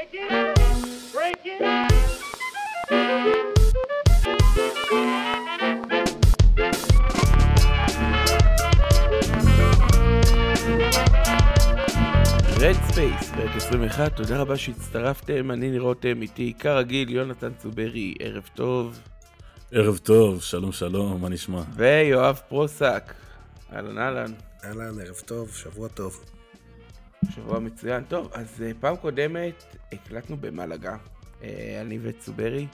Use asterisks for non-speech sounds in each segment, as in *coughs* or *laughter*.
רד ספייס, פרק 21, תודה רבה שהצטרפתם, אני ניר רותם, איתי כרגיל יונתן צוברי, ערב טוב. ערב טוב, שלום שלום, מה נשמע? ויואב פרוסק, אהלן אהלן. אהלן, ערב טוב, שבוע טוב. שבוע מצוין. טוב, אז uh, פעם קודמת הקלטנו במלגה, uh, אני וצוברי.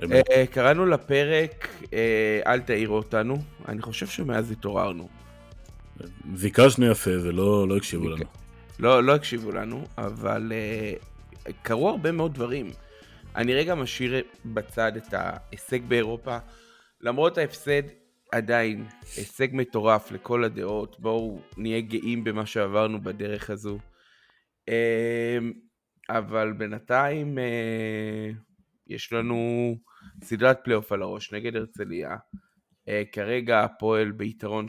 Uh, קראנו לפרק אל תעירו אותנו, אני חושב שמאז התעוררנו. ביקשנו יפה ולא לא הקשיבו לנו. לא, לא הקשיבו לנו, אבל קרו הרבה מאוד דברים. אני רגע משאיר בצד את ההישג באירופה. למרות ההפסד, עדיין הישג מטורף לכל הדעות. בואו נהיה גאים במה שעברנו בדרך הזו. Uh, אבל בינתיים uh, יש לנו סדרת פלייאוף על הראש נגד הרצליה. Uh, כרגע הפועל ביתרון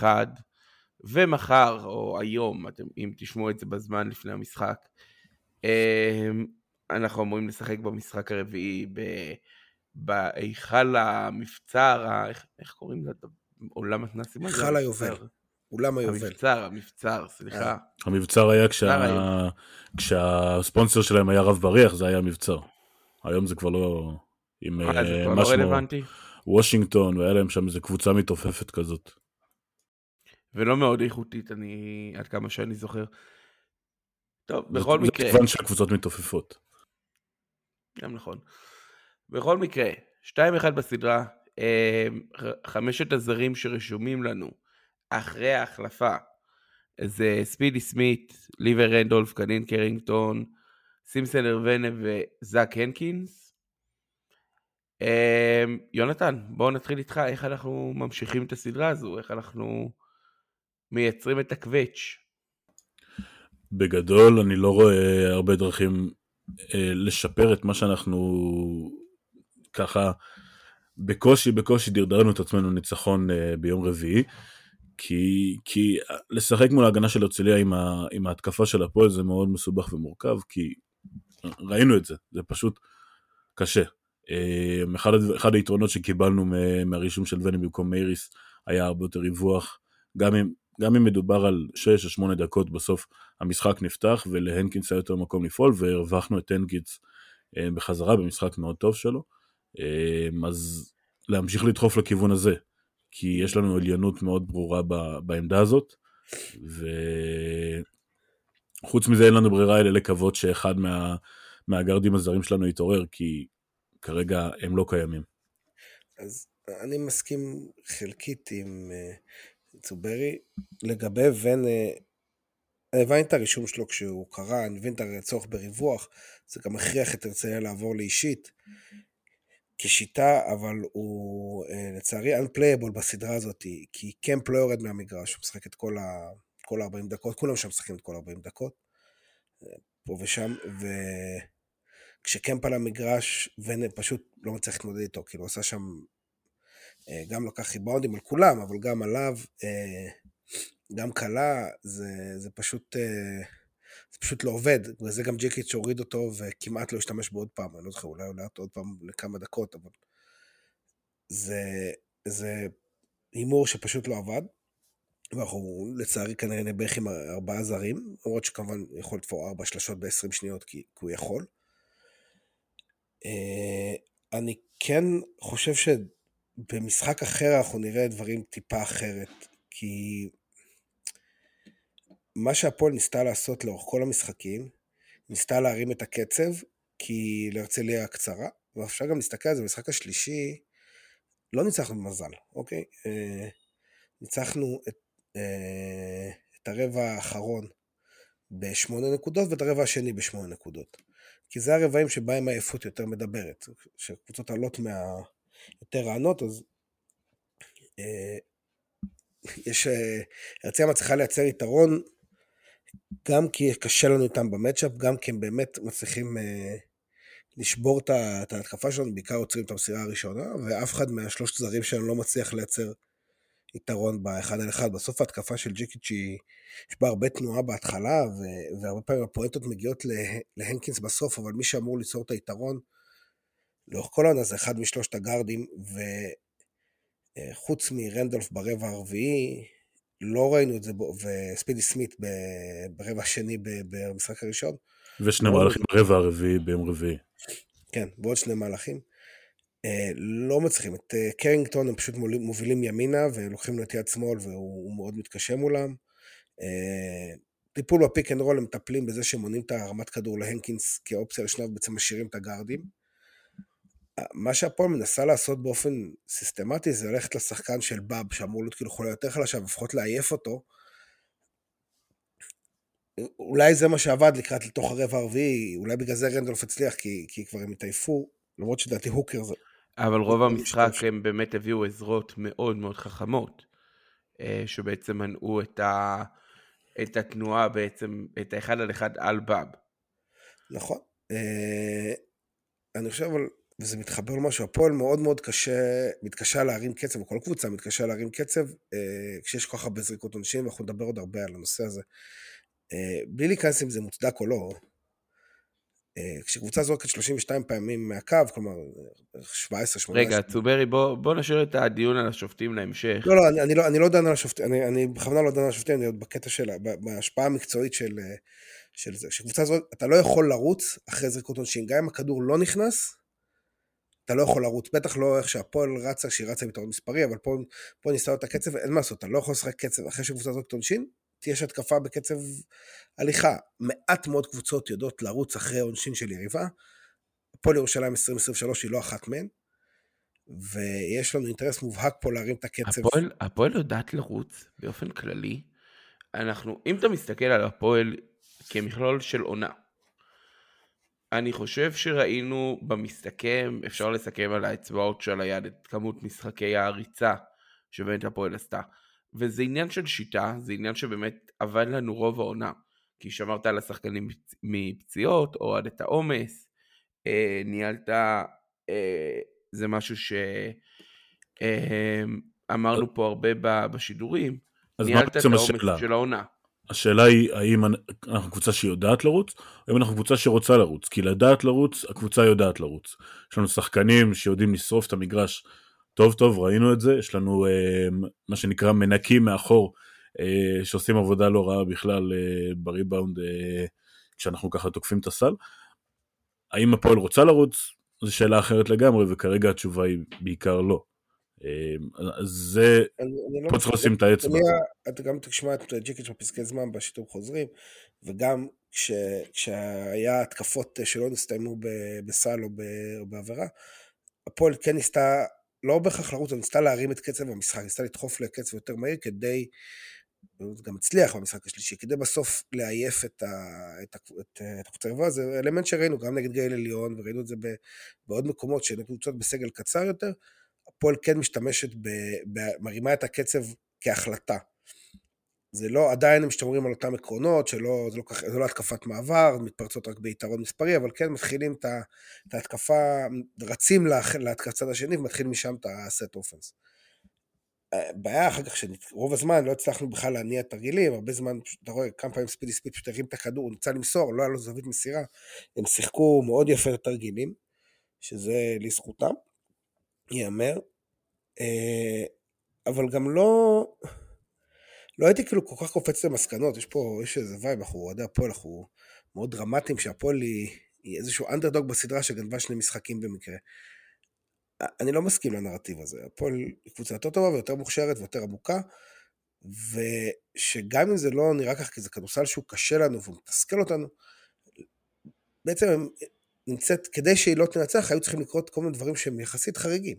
2-1. ומחר, או היום, אתם, אם תשמעו את זה בזמן לפני המשחק, אמ, אנחנו אמורים לשחק במשחק הרביעי בהיכל המבצר, איך, איך קוראים לזה? עולם מתנ"סים? היכל היובל. אולם היובל. המבצר, המבצר, סליחה. המבצר היה כשה... כשהספונסר שלהם היה רב בריח, זה היה מבצר. היום זה כבר לא... עם אה, כבר לא רלוונטי? וושינגטון, והיה להם שם איזה קבוצה מתעופפת כזאת. ולא מאוד איכותית, אני, עד כמה שאני זוכר. טוב, בכל מקרה... זה כיוון שהקבוצות מתעופפות. גם נכון. בכל מקרה, 2-1 בסדרה, אה, חמשת הזרים שרשומים לנו אחרי ההחלפה זה ספידי סמית, ליבר רנדולף, קנין קרינגטון, סימסן ארוונה וזאק הנקינס. אה, יונתן, בואו נתחיל איתך, איך אנחנו ממשיכים את הסדרה הזו, איך אנחנו מייצרים את הקווץ'. בגדול אני לא רואה הרבה דרכים אה, לשפר את מה שאנחנו ככה בקושי בקושי דרדרנו את עצמנו ניצחון אה, ביום רביעי. כי, כי לשחק מול ההגנה של הרצליה עם, עם ההתקפה של הפועל זה מאוד מסובך ומורכב, כי ראינו את זה, זה פשוט קשה. אה, אחד, אחד היתרונות שקיבלנו מהרישום של ונה במקום מייריס היה הרבה יותר ריווח, גם אם, גם אם מדובר על 6 או 8 דקות בסוף המשחק נפתח ולהנקינס היה יותר מקום לפעול והרווחנו את הנקינס אה, בחזרה במשחק מאוד טוב שלו אז להמשיך לדחוף לכיוון הזה כי יש לנו עליונות מאוד ברורה בעמדה הזאת וחוץ מזה אין לנו ברירה אלא לקוות שאחד מה... מהגרדים הזרים שלנו יתעורר כי כרגע הם לא קיימים. אז אני מסכים חלקית עם אה, צוברי, לגבי ון, אני הבנתי את הרישום שלו כשהוא קרא, אני מבין את הצורך בריווח, זה גם הכריח את הרצליה לעבור לאישית כשיטה, אבל הוא אה, לצערי unplayable בסדרה הזאת, כי קמפ לא יורד מהמגרש, הוא משחק את כל, ה, כל 40 דקות, כולם שם משחקים את כל 40 דקות, אה, פה ושם, וכשקמפ על המגרש, ון פשוט לא מצליח להתמודד איתו, כאילו הוא עשה שם אה, גם לקח ריבאונדים על כולם, אבל גם עליו, גם קלה, זה, זה פשוט... אה, זה פשוט לא עובד, בגלל זה גם ג'יקיץ' הוריד אותו וכמעט לא השתמש בו עוד פעם, אני לא זוכר, אולי אותו עוד פעם לכמה דקות, אבל זה, זה הימור שפשוט לא עבד, ואנחנו לצערי כנראה נבח עם ארבעה זרים, למרות שכמובן יכול לתפור ארבע שלשות ב-20 שניות כי, כי הוא יכול. אני כן חושב ש... במשחק אחר אנחנו נראה דברים טיפה אחרת, כי מה שהפועל ניסתה לעשות לאורך כל המשחקים, ניסתה להרים את הקצב, כי להרצליה קצרה, ואפשר גם להסתכל על זה במשחק השלישי, לא ניצחנו במזל, אוקיי? אה, ניצחנו את, אה, את הרבע האחרון בשמונה נקודות ואת הרבע השני בשמונה נקודות. כי זה הרבעים שבהם העייפות יותר מדברת, שקבוצות עלות מה... יותר רענות, אז אה, יש, הרצליה מצליחה לייצר יתרון, גם כי קשה לנו איתם במצ'אפ, גם כי הם באמת מצליחים אה, לשבור את ההתקפה שלנו, בעיקר עוצרים את המסירה הראשונה, ואף אחד מהשלושת זרים שלנו לא מצליח לייצר יתרון באחד על אחד. בסוף ההתקפה של ג'יקיץ' יש בה הרבה תנועה בהתחלה, ו, והרבה פעמים הפואנטות מגיעות לה, להנקינס בסוף, אבל מי שאמור ליצור את היתרון לאורך כל העונה זה אחד משלושת הגארדים, וחוץ מרנדולף ברבע הרביעי, לא ראינו את זה, וספידי סמית ברבע השני במשחק הראשון. ושני מהלכים ברבע הרביעי ביום רביעי. כן, ועוד שני מהלכים. אה, לא מצליחים. את אה, קרינגטון הם פשוט מובילים ימינה ולוקחים לו את יד שמאל והוא מאוד מתקשה מולם. אה, טיפול ב pick and roll הם מטפלים בזה שהם מונעים את הרמת כדור להנקינס כאופציה לשניו, בעצם משאירים את הגארדים. מה שהפועל מנסה לעשות באופן סיסטמטי זה ללכת לשחקן של באב שאמור להיות כאילו חוליה יותר חלשה ולפחות לעייף אותו. אולי זה מה שעבד לקראת לתוך הרבע הרביעי, אולי בגלל זה רנדולף הצליח כי, כי כבר הם התעייפו, למרות שדעתי הוקר זה אבל רוב המשחק הם באמת הביאו עזרות מאוד מאוד חכמות, אה, שבעצם מנעו את, ה... את התנועה בעצם, את האחד על אחד על באב. נכון. אה, אני חושב, אבל, וזה מתחבר למשהו, הפועל מאוד מאוד קשה, מתקשה להרים קצב, וכל קבוצה מתקשה להרים קצב, אה, כשיש כל כך הרבה זריקות עונשים, ואנחנו נדבר עוד הרבה על הנושא הזה. בלי להיכנס אם זה מוצדק או לא, אה, כשקבוצה זורקת 32 פעמים מהקו, כלומר 17-18... רגע, צוברי, בוא, בוא נשאיר את הדיון על השופטים להמשך. לא, לא, אני, אני לא, אני לא דן על השופטים, אני, אני בכוונה לא דן על השופטים, אני עוד בקטע של, בהשפעה המקצועית של, אה, של זה. כשקבוצה זורקת, אתה לא יכול לרוץ אחרי זריקות עונשין, גם אם הכדור לא נכנס, אתה לא יכול לרוץ, בטח לא איך שהפועל רצה, שהיא רצה ביתרון מספרי, אבל פה, פה ניסה את הקצב, אין מה לעשות, אתה לא יכול לשחק קצב אחרי שקבוצה זורקת עונשין, יש התקפה בקצב הליכה. מעט מאוד קבוצות יודעות לרוץ אחרי עונשין של יריבה. הפועל ירושלים 2023 היא לא אחת מהן, ויש לנו אינטרס מובהק פה להרים את הקצב. הפועל, הפועל יודעת לרוץ באופן כללי. אנחנו, אם אתה מסתכל על הפועל כמכלול של עונה, אני חושב שראינו במסתכם, אפשר לסכם על האצבעות של היד את כמות משחקי העריצה שבאמת הפועל עשתה. וזה עניין של שיטה, זה עניין שבאמת עבד לנו רוב העונה. כי שמרת על השחקנים מפציעות, הורד את העומס, אה, ניהלת, אה, זה משהו שאמרנו אה, פה הרבה בשידורים, ניהלת את העומס? של העונה. השאלה היא האם אנחנו קבוצה שיודעת לרוץ, או האם אנחנו קבוצה שרוצה לרוץ, כי לדעת לרוץ, הקבוצה יודעת לרוץ. יש לנו שחקנים שיודעים לשרוף את המגרש טוב טוב ראינו את זה יש לנו אה, מה שנקרא מנקים מאחור אה, שעושים עבודה לא רעה בכלל אה, בריבאונד אה, כשאנחנו ככה תוקפים את הסל. האם הפועל רוצה לרוץ זו שאלה אחרת לגמרי וכרגע התשובה היא בעיקר לא. אה, זה לא פה צריך לשים את האצבע. אתה גם תשמע את ג'יקיץ' בפסקי זמן בשיתוף חוזרים וגם כש, כשהיה התקפות שלא נסתיימו בסל או בעבירה הפועל כן ניסתה לא בהכרח לרוץ, היא ניסתה להרים את קצב המשחק, ניסתה לדחוף לקצב יותר מהיר כדי, גם הצליח במשחק השלישי, כדי בסוף לעייף את, ה, את, ה, את, את הקבוצה הגבוהה, זה אלמנט שראינו גם נגד גייל עליון, וראינו את זה בעוד מקומות שהן קבוצות בסגל קצר יותר, הפועל כן משתמשת, ב, ב, מרימה את הקצב כהחלטה. זה לא, עדיין הם משתמרים על אותם עקרונות, שלא, זה לא, זה לא התקפת מעבר, מתפרצות רק ביתרון מספרי, אבל כן מתחילים את, ההתקפה, רצים לצד השני ומתחילים משם את ה set offense. הבעיה אחר כך שרוב הזמן לא הצלחנו בכלל להניע תרגילים, הרבה זמן, אתה רואה כמה פעמים ספידי סמית' פשוט הרים את הכדור, הוא ניסה למסור, לא היה לו זווית מסירה, הם שיחקו מאוד יפה את התרגילים, שזה לזכותם, ייאמר, אה, אבל גם לא... לא הייתי כאילו כל כך קופץ למסקנות, יש פה, יש איזה vibe, אנחנו אוהדי הפועל, אנחנו מאוד דרמטיים, שהפועל היא, היא איזשהו אנדרדוג בסדרה שגנבה שני משחקים במקרה. אני לא מסכים לנרטיב הזה, הפועל היא קבוצה יותר טובה ויותר מוכשרת ויותר עמוקה, ושגם אם זה לא נראה כך כי זה כדורסל שהוא קשה לנו והוא מתסכל אותנו, בעצם נמצאת, כדי שהיא לא תנצח, היו צריכים לקרות כל מיני דברים שהם יחסית חריגים.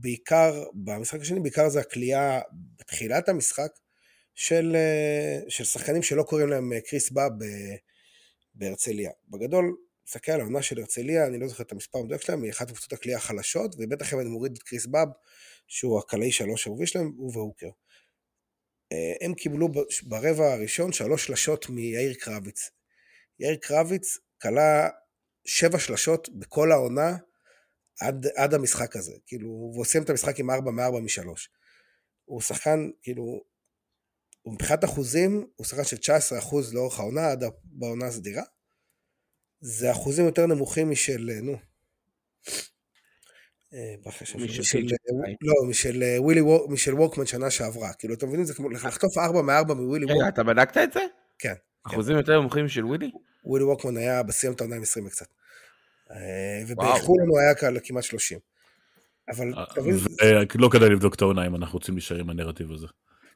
בעיקר, במשחק השני, בעיקר זה הכלייה בתחילת המשחק של, אה, של שחקנים שלא קוראים להם אה, קריס באב בהרצליה. בגדול, תסתכל על העונה של הרצליה, אני לא זוכר את המספר המדויק שלהם, היא אחת הקבוצות הכלייה החלשות, ובטח אם אני מוריד את קריס באב, שהוא הקלעי שלוש הרביעי שלהם, הוא והוקר. אה, הם קיבלו ברבע הראשון שלוש שלשות מיאיר קרביץ. יאיר קרביץ כלה שבע שלשות בכל העונה, עד, עד המשחק הזה, כאילו, הוא סיים את המשחק עם 4 מ-4 מ-3. הוא שחקן, כאילו, הוא מבחינת אחוזים, הוא שחקן של 19% לאורך העונה, עד בעונה הסדירה. זה אחוזים יותר נמוכים משל, אה, נו. אה, משל, לא, משל ווילי, משל ווקמן שנה שעברה. כאילו, אתם מבינים? זה כמו לחטוף 4 מ-4 מווילי ווקמן. רגע, אתה בדקת את זה? כן. אחוזים יותר נמוכים משל ווילי? ווילי ווקמן היה בסיים את העונה עם 20 וקצת. ובאיחול לנו היה כמעט 30. אבל תבין... אה, לא כדאי לבדוק את העונה אם אנחנו רוצים להישאר עם הנרטיב הזה.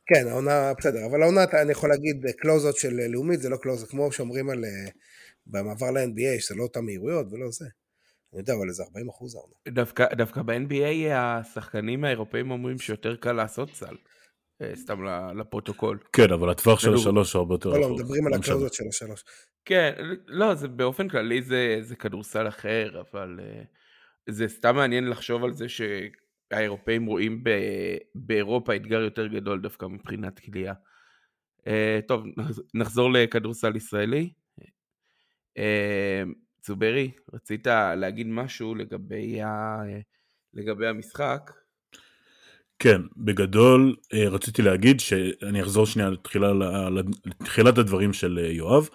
כן, העונה, בסדר, אבל העונה, אני יכול להגיד, קלוזות של לאומית זה לא קלוזות, כמו שאומרים על, אה, במעבר ל-NBA, שזה לא אותן מהירויות ולא זה. אני יודע, אבל איזה 40 אחוז העונה. דווקא, דווקא ב-NBA השחקנים האירופאים אומרים שיותר קל לעשות סל. אה, סתם לפרוטוקול. כן, אבל הטווח של השלוש הוא הרבה יותר רחוק. לא, לא, מדברים על הקלוזות של השלוש. כן, לא, זה באופן כללי זה, זה כדורסל אחר, אבל זה סתם מעניין לחשוב על זה שהאירופאים רואים ב, באירופה אתגר יותר גדול דווקא מבחינת כליאה. טוב, נחזור לכדורסל ישראלי. Uh, צוברי, רצית להגיד משהו לגבי, ה, לגבי המשחק? כן, בגדול רציתי להגיד שאני אחזור שנייה לתחילה, לתחילת הדברים של יואב.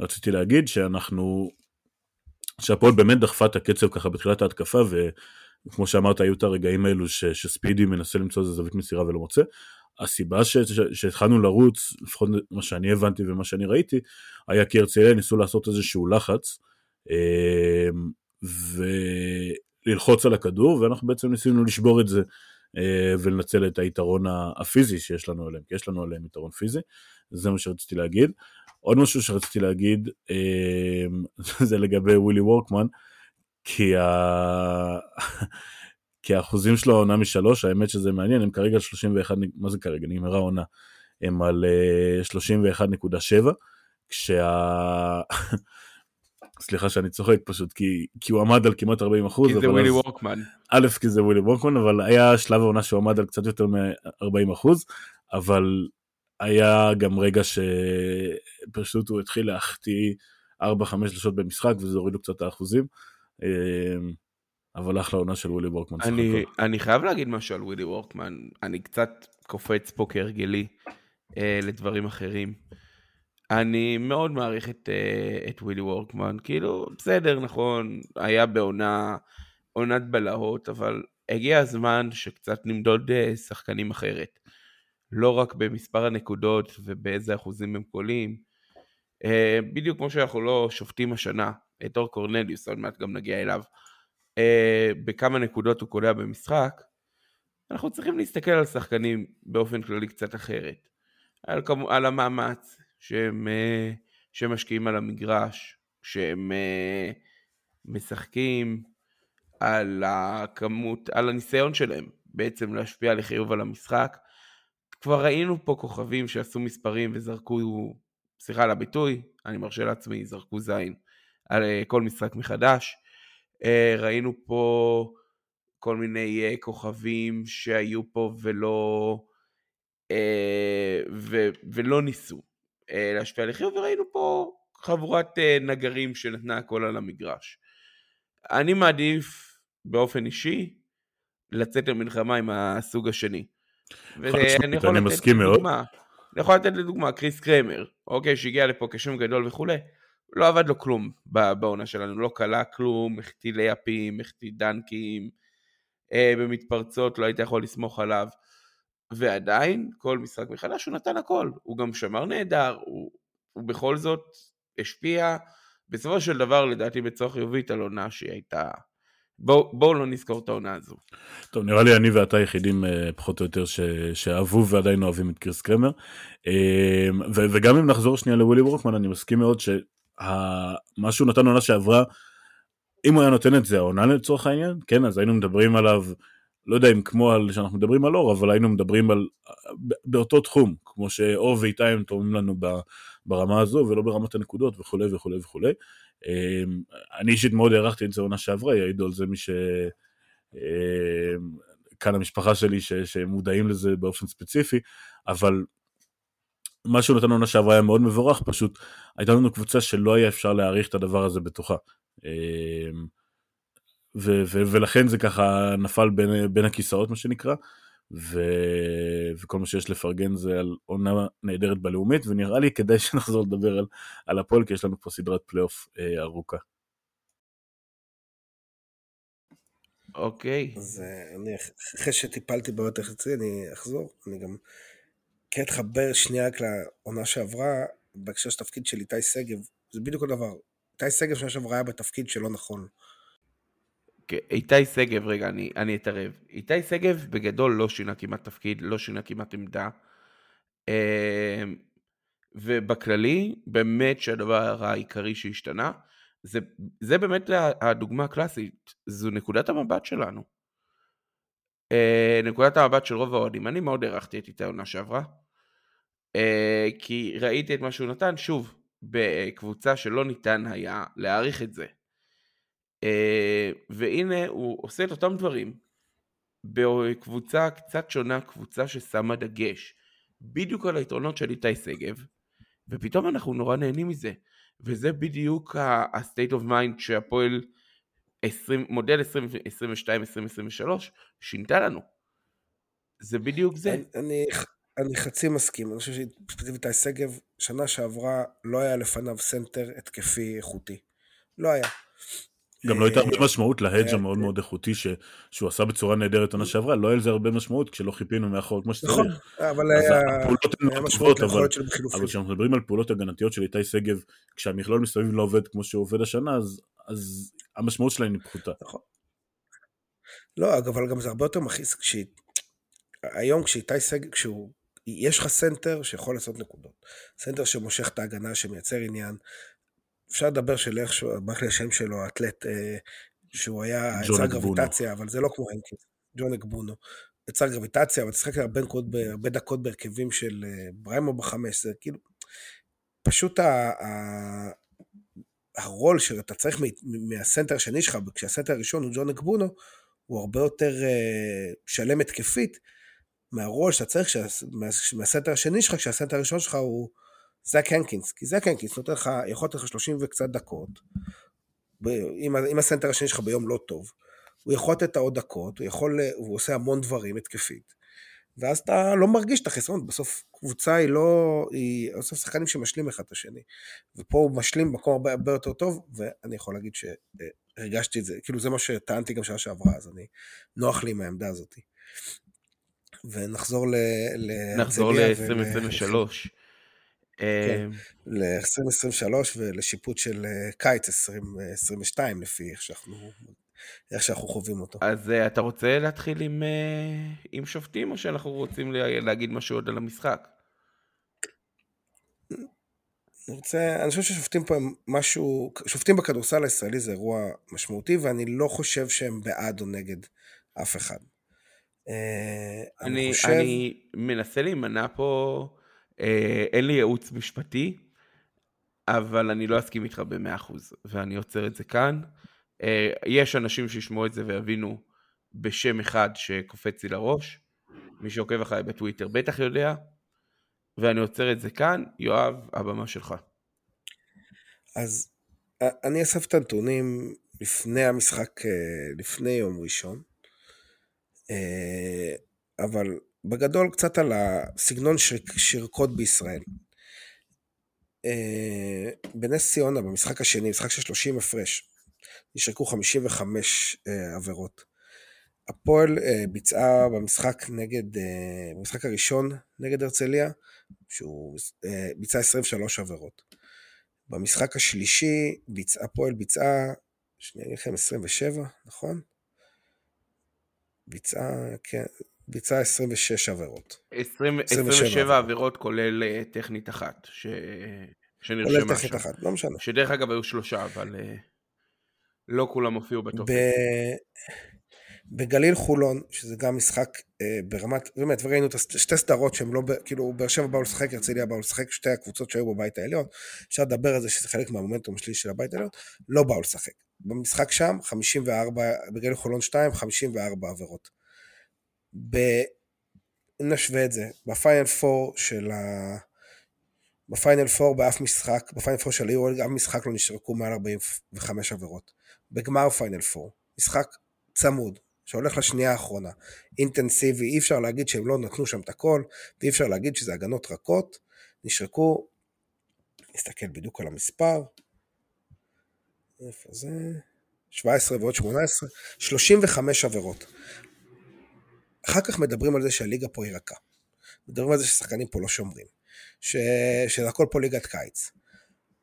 רציתי להגיד שאנחנו שהפועל באמת דחפה את הקצב ככה בתחילת ההתקפה וכמו שאמרת היו את הרגעים האלו ש, שספידי מנסה למצוא איזה זווית מסירה ולא מוצא. הסיבה שהתחלנו לרוץ לפחות מה שאני הבנתי ומה שאני ראיתי היה כי הרצליה ניסו לעשות איזשהו לחץ אמ, וללחוץ על הכדור ואנחנו בעצם ניסינו לשבור את זה אה, ולנצל את היתרון הפיזי שיש לנו עליהם כי יש לנו עליהם יתרון פיזי זה מה שרציתי להגיד. עוד משהו שרציתי להגיד אמ, *laughs* זה לגבי ווילי וורקמן, כי, ה... *laughs* כי האחוזים שלו העונה משלוש, האמת שזה מעניין, הם כרגע על 31, מה זה כרגע? נגמרה העונה. הם על 31.7, אה, כשה... *laughs* סליחה שאני צוחק פשוט, כי, כי הוא עמד על כמעט 40 אחוז. כי זה ווילי וורקמן. א', כי זה ווילי וורקמן, אבל היה שלב העונה שהוא עמד על קצת יותר מ-40 אחוז, אבל היה גם רגע שפשוט הוא התחיל להחטיא 4-5 שלשות במשחק וזה הוריד לו קצת האחוזים. אמ, אבל אחלה עונה של ווילי וורקמן. אני, אני חייב להגיד משהו על ווילי וורקמן, אני קצת קופץ פה כהרגלי אה, לדברים אחרים. אני מאוד מעריך את, אה, את ווילי וורקמן, כאילו בסדר נכון, היה בעונה, עונת בלהות, אבל הגיע הזמן שקצת נמדוד אה, שחקנים אחרת. לא רק במספר הנקודות ובאיזה אחוזים הם קולים, אה, בדיוק כמו שאנחנו לא שופטים השנה את אור קורנליוס, עוד מעט גם נגיע אליו, בכמה נקודות הוא קולע במשחק, אנחנו צריכים להסתכל על שחקנים באופן כללי קצת אחרת. על, על המאמץ שהם, אה, שהם משקיעים על המגרש, שהם משחקים, על הכמות, על הניסיון שלהם בעצם להשפיע לחיוב על המשחק, כבר ראינו פה כוכבים שעשו מספרים וזרקו, סליחה על הביטוי, אני מרשה לעצמי, זרקו זין על אה, כל משחק מחדש. אה, ראינו פה כל מיני אה, כוכבים שהיו פה ולא, ו, ולא ניסו להשפיע לחיוב, וראינו פה חבורת נגרים שנתנה הכל על המגרש. אני מעדיף באופן אישי לצאת למלחמה עם הסוג השני. ואני יכול לתת מסכים מאוד. אני יכול לתת לדוגמה קריס קרמר, אוקיי, שהגיע לפה כשם גדול וכולי, לא עבד לו כלום בעונה שלנו, לא קלה כלום, החטיא לייפים, החטיא דנקים, אה, במתפרצות לא היית יכול לסמוך עליו, ועדיין, כל משחק מחדש הוא נתן הכל, הוא גם שמר נהדר, הוא, הוא בכל זאת השפיע, בסופו של דבר לדעתי בצורה חיובית על עונה שהיא הייתה. בואו בוא לא נזכור את העונה הזו. טוב נראה לי אני ואתה היחידים אה, פחות או יותר ש, שאהבו ועדיין אוהבים את קריס קרמר. אה, ו, וגם אם נחזור שנייה לווילי ברוקמן אני מסכים מאוד שמה שהוא נתן עונה שעברה אם הוא היה נותן את זה העונה לצורך העניין כן אז היינו מדברים עליו לא יודע אם כמו על שאנחנו מדברים על אור אבל היינו מדברים על באותו תחום כמו שאור ואיתי הם תורמים לנו ברמה הזו ולא ברמת הנקודות וכולי וכולי וכולי. אמ, אני אישית מאוד הערכתי את זה עונה שעברה, יעידו על זה מי ש... אמ, כאן המשפחה שלי ש... שמודעים לזה באופן ספציפי, אבל מה שהוא נתן עונה שעברה היה מאוד מבורך, פשוט הייתה לנו קבוצה שלא היה אפשר להעריך את הדבר הזה בתוכה. ו- ו- ולכן זה ככה נפל בין, בין הכיסאות מה שנקרא, ו... וכל מה שיש לפרגן זה על עונה נהדרת בלאומית, ונראה לי כדאי *laughs* שנחזור לדבר על, על הפועל, כי יש לנו פה סדרת פלייאוף אה, ארוכה. אוקיי. אז אה, אני, אחרי שטיפלתי איך אצלי, אני אחזור. אני גם כן אתחבר שנייה רק לעונה שעברה, בהקשר של תפקיד של איתי שגב, זה בדיוק הדבר. איתי שגב שנה שעברה היה בתפקיד שלא נכון. איתי שגב, רגע, אני, אני אתערב. איתי שגב בגדול לא שינה כמעט תפקיד, לא שינה כמעט עמדה. אמ, ובכללי, באמת שהדבר העיקרי שהשתנה, זה, זה באמת הדוגמה הקלאסית, זו נקודת המבט שלנו. אה, נקודת המבט של רוב האוהדים, אני מאוד הערכתי את איתי העונה שעברה, אה, כי ראיתי את מה שהוא נתן, שוב, בקבוצה שלא ניתן היה להעריך את זה. אה, והנה הוא עושה את אותם דברים בקבוצה קצת שונה, קבוצה ששמה דגש בדיוק על היתרונות של איתי שגב, ופתאום אנחנו נורא נהנים מזה. וזה בדיוק ה-state of mind שהפועל 20, מודל 2022-2023 שינתה לנו. זה בדיוק זה. אני, אני, אני חצי מסכים, אני חושב שספציפית שגב, שנה שעברה לא היה לפניו סנטר התקפי איכותי. לא היה. גם לא הייתה הרבה משמעות ל hedge המאוד מאוד איכותי שהוא עשה בצורה נהדרת עונה שעברה, לא היה לזה הרבה משמעות כשלא חיפינו מאחור כמו שצריך. נכון, אבל היה משמעות ליכולת של בחילופים. אבל כשאנחנו מדברים על פעולות הגנתיות של איתי שגב, כשהמכלול מסביב לא עובד כמו שהוא עובד השנה, אז המשמעות שלהם היא פחותה. נכון. לא, אבל גם זה הרבה יותר מכעיס, היום כשאיתי שגב, כשהוא יש לך סנטר שיכול לעשות נקודות. סנטר שמושך את ההגנה, שמייצר עניין, אפשר לדבר של איך שהוא, ברח לי השם שלו, האתלט, אה, שהוא היה, יצר גרביטציה, אבל זה לא כמו הנקין, ג'ון אקבונו. יצר גרביטציה, אבל תשחק הרבה, הרבה דקות בהרכבים של אה, בריימו בחמש, זה כאילו, פשוט ה, ה, הרול שאתה צריך מהסנטר השני שלך, כשהסנטר הראשון הוא ג'ון אקבונו, הוא הרבה יותר אה, שלם התקפית, מהרול שאתה צריך מהסנטר השני שלך, כשהסנטר הראשון שלך הוא... זאק הנקינס, כי זאק הנקינס נותן לך, יכול לתת לך 30 וקצת דקות, אם, הסנטר השני שלך ביום לא טוב, הוא יכול לתת את העוד דקות, הוא יכול, הוא עושה המון דברים התקפית, ואז אתה לא מרגיש את החסרון, בסוף קבוצה היא לא, היא בסוף שחקנים שמשלים אחד את השני, ופה הוא משלים במקום הרבה, הרבה יותר טוב, ואני יכול להגיד שהרגשתי את זה, כאילו זה מה שטענתי גם שעה שעברה, אז אני, נוח לי עם העמדה הזאת. ונחזור ל... נחזור ל-2023. כן, אמ, ל-2023 ולשיפוט של אה, קיץ 2022 לפי איך שאנחנו, איך שאנחנו חווים אותו. אז אה, אתה רוצה להתחיל עם, אה, עם שופטים או שאנחנו רוצים להגיד משהו עוד על המשחק? אני רוצה, אני חושב ששופטים פה הם משהו, שופטים בכדורסל הישראלי זה אירוע משמעותי ואני לא חושב שהם בעד או נגד אף אחד. אני, אני, חושב... אני מנסה להימנע פה אה, אין לי ייעוץ משפטי, אבל אני לא אסכים איתך במאה אחוז, ואני עוצר את זה כאן. אה, יש אנשים שישמעו את זה ויבינו בשם אחד שקופץ לי לראש, מי שעוקב אחריי בטוויטר בטח יודע, ואני עוצר את זה כאן. יואב, הבמה שלך. אז אה, אני אסף את הנתונים לפני המשחק, לפני יום ראשון, אבל בגדול קצת על הסגנון שירקוד בישראל. אה, בנס ציונה, במשחק השני, משחק של 30 הפרש, נשרקו 55 אה, עבירות. הפועל אה, ביצעה במשחק נגד, במשחק הראשון נגד הרצליה, שהוא ביצע 23 עבירות. במשחק השלישי ביצע, הפועל ביצעה, שנייה אגיד לכם 27, נכון? ביצעה, כן, ביצע 26 עבירות. 20, 27 עבירות כולל אה, טכנית אחת, ש... שנרשמה כולל טכנית אחת, לא משנה. שדרך אגב היו שלושה, אבל אה, לא כולם הופיעו בטופס. ב... בגליל חולון, שזה גם משחק אה, ברמת, באמת, וראינו את שתי סדרות שהם לא, כאילו, באר שבע באו לשחק, הרצליה באו לשחק, שתי הקבוצות שהיו בבית העליון, אפשר לדבר על זה שזה חלק מהמומנטום השלישי של הבית העליון, לא באו לשחק. במשחק שם, 54, בגליל חולון 2, 54 עבירות. ב... נשווה את זה, בפיינל פור של ה... בפיינל פור באף משחק, בפיינל פור של היורו, אף משחק לא נשרקו מעל 45 עבירות. בגמר פיינל פור, משחק צמוד, שהולך לשנייה האחרונה. אינטנסיבי, אי אפשר להגיד שהם לא נתנו שם את הכל, ואי אפשר להגיד שזה הגנות רכות. נשרקו, נסתכל בדיוק על המספר. איפה זה? 17 ועוד 18, 35 עבירות. אחר כך מדברים על זה שהליגה פה היא רכה. מדברים על זה ששחקנים פה לא שומרים. ש... שהכל פה ליגת קיץ.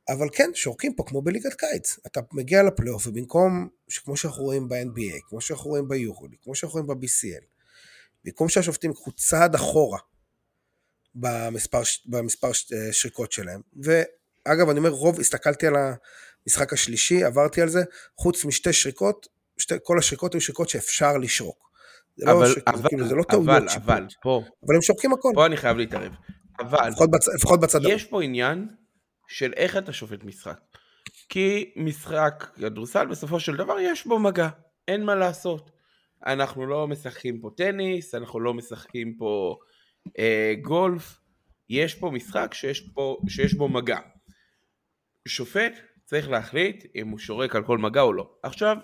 אבל כן, שורקים פה כמו בליגת קיץ. אתה מגיע לפלייאוף ובמקום, כמו שאנחנו רואים ב-NBA, כמו שאנחנו רואים ביורולי, כמו שאנחנו רואים ב-BCL, במקום שהשופטים יקחו צעד אחורה במספר, במספר שריקות שלהם, ואגב, אני אומר, רוב, הסתכלתי על המשחק השלישי, עברתי על זה, חוץ משתי שריקות, שתי, כל השריקות היו שריקות שאפשר לשרוק. זה אבל, לא, שריקות, אבל, כאילו, זה לא טעויות אבל, שיפוט. אבל, פה, אבל הם שורקים הכל, פה אני חייב להתערב. אבל, לפחות, בצ... לפחות בצד. יש פה עניין של איך אתה שופט משחק. כי משחק כדורסל בסופו של דבר יש בו מגע, אין מה לעשות. אנחנו לא משחקים פה טניס, אנחנו לא משחקים פה אה, גולף, יש פה משחק שיש, פה, שיש בו מגע. שופט צריך להחליט אם הוא שורק על כל מגע או לא. עכשיו,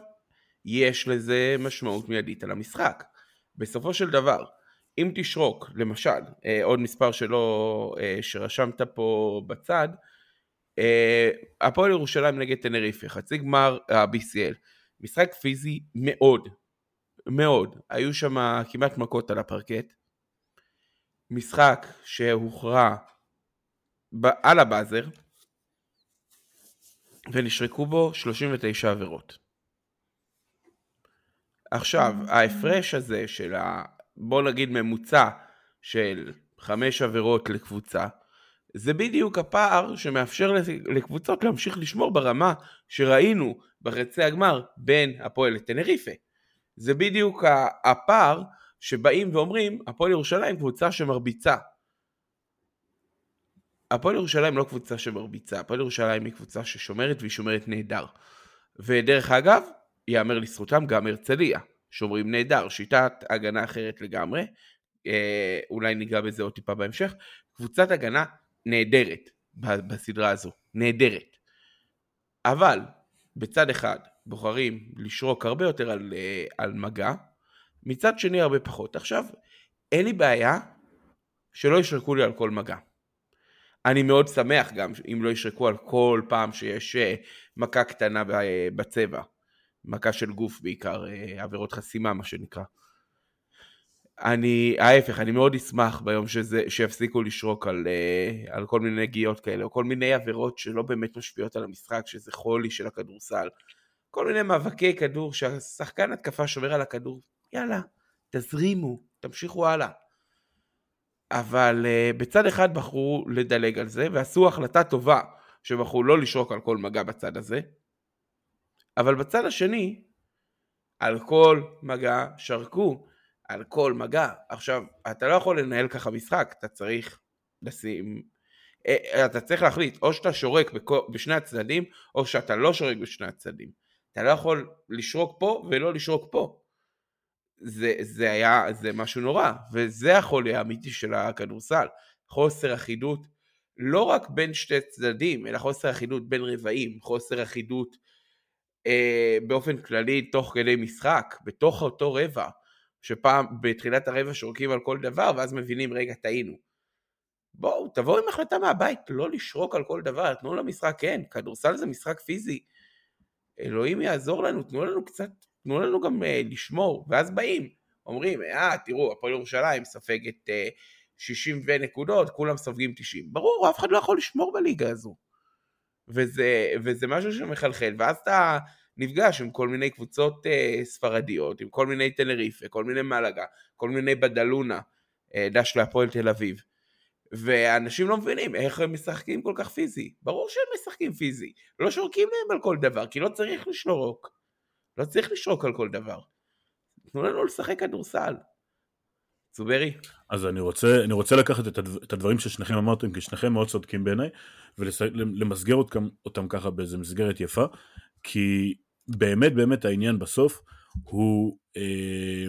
יש לזה משמעות מיידית על המשחק. בסופו של דבר, אם תשרוק, למשל, אה, עוד מספר שלא, אה, שרשמת פה בצד, אה, הפועל ירושלים נגד טנריפה, חצי גמר ה-BCL, משחק פיזי מאוד, מאוד, היו שם כמעט מכות על הפרקט, משחק שהוכרע על הבאזר, ונשרקו בו 39 עבירות. עכשיו, ההפרש הזה של ה... בוא נגיד ממוצע של חמש עבירות לקבוצה, זה בדיוק הפער שמאפשר לקבוצות להמשיך לשמור ברמה שראינו בחצי הגמר בין הפועל לטנריפה. זה בדיוק הפער שבאים ואומרים, הפועל ירושלים קבוצה שמרביצה. הפועל ירושלים לא קבוצה שמרביצה, הפועל ירושלים היא קבוצה ששומרת והיא שומרת נהדר. ודרך אגב, ייאמר לזכותם גם הרצליה, שומרים נהדר, שיטת הגנה אחרת לגמרי, אה, אולי ניגע בזה עוד טיפה בהמשך, קבוצת הגנה נהדרת בסדרה הזו, נהדרת. אבל בצד אחד בוחרים לשרוק הרבה יותר על, אה, על מגע, מצד שני הרבה פחות. עכשיו, אין לי בעיה שלא ישרקו לי על כל מגע. אני מאוד שמח גם אם לא ישרקו על כל פעם שיש אה, מכה קטנה בצבע. מכה של גוף בעיקר, אה, עבירות חסימה מה שנקרא. אני, ההפך, אני מאוד אשמח ביום שזה, שיפסיקו לשרוק על, uh, על כל מיני נגיעות כאלה, או כל מיני עבירות שלא באמת משפיעות על המשחק, שזה חולי של הכדורסל. כל מיני מאבקי כדור שהשחקן התקפה שומר על הכדור, יאללה, תזרימו, תמשיכו הלאה. אבל uh, בצד אחד בחרו לדלג על זה, ועשו החלטה טובה שבחרו לא לשרוק על כל מגע בצד הזה, אבל בצד השני, על כל מגע שרקו, על כל מגע. עכשיו, אתה לא יכול לנהל ככה משחק, אתה צריך לשים... אה, אתה צריך להחליט, או שאתה שורק בשני הצדדים, או שאתה לא שורק בשני הצדדים. אתה לא יכול לשרוק פה ולא לשרוק פה. זה, זה היה, זה משהו נורא, וזה החולי האמיתי של הכדורסל. חוסר אחידות, לא רק בין שתי צדדים, אלא חוסר אחידות בין רבעים, חוסר אחידות אה, באופן כללי תוך כדי משחק, בתוך אותו רבע. שפעם בתחילת הרבע שורקים על כל דבר ואז מבינים רגע טעינו. בואו תבואו עם החלטה מהבית לא לשרוק על כל דבר תנו למשחק כן כדורסל זה משחק פיזי. אלוהים יעזור לנו תנו לנו קצת תנו לנו גם uh, לשמור ואז באים אומרים אה תראו הפועל ירושלים ספגת uh, 60 ונקודות כולם סופגים 90 ברור אף אחד לא יכול לשמור בליגה הזו. וזה, וזה משהו שמחלחל ואז אתה נפגש עם כל מיני קבוצות אה, ספרדיות, עם כל מיני טנריפה, כל מיני מלאגה, כל מיני בדלונה, אה, דש להפועל תל אביב. ואנשים לא מבינים איך הם משחקים כל כך פיזי. ברור שהם משחקים פיזי, לא שורקים להם על כל דבר, כי לא צריך לשרוק. לא צריך לשרוק על כל דבר. תנו לנו לשחק כדורסל. צוברי? אז אני רוצה, אני רוצה לקחת את, הדבר, את הדברים ששניכם אמרתם, כי שניכם מאוד צודקים בעיניי, ולמסגר אותם, אותם ככה באיזה מסגרת יפה, כי באמת באמת העניין בסוף הוא, אה,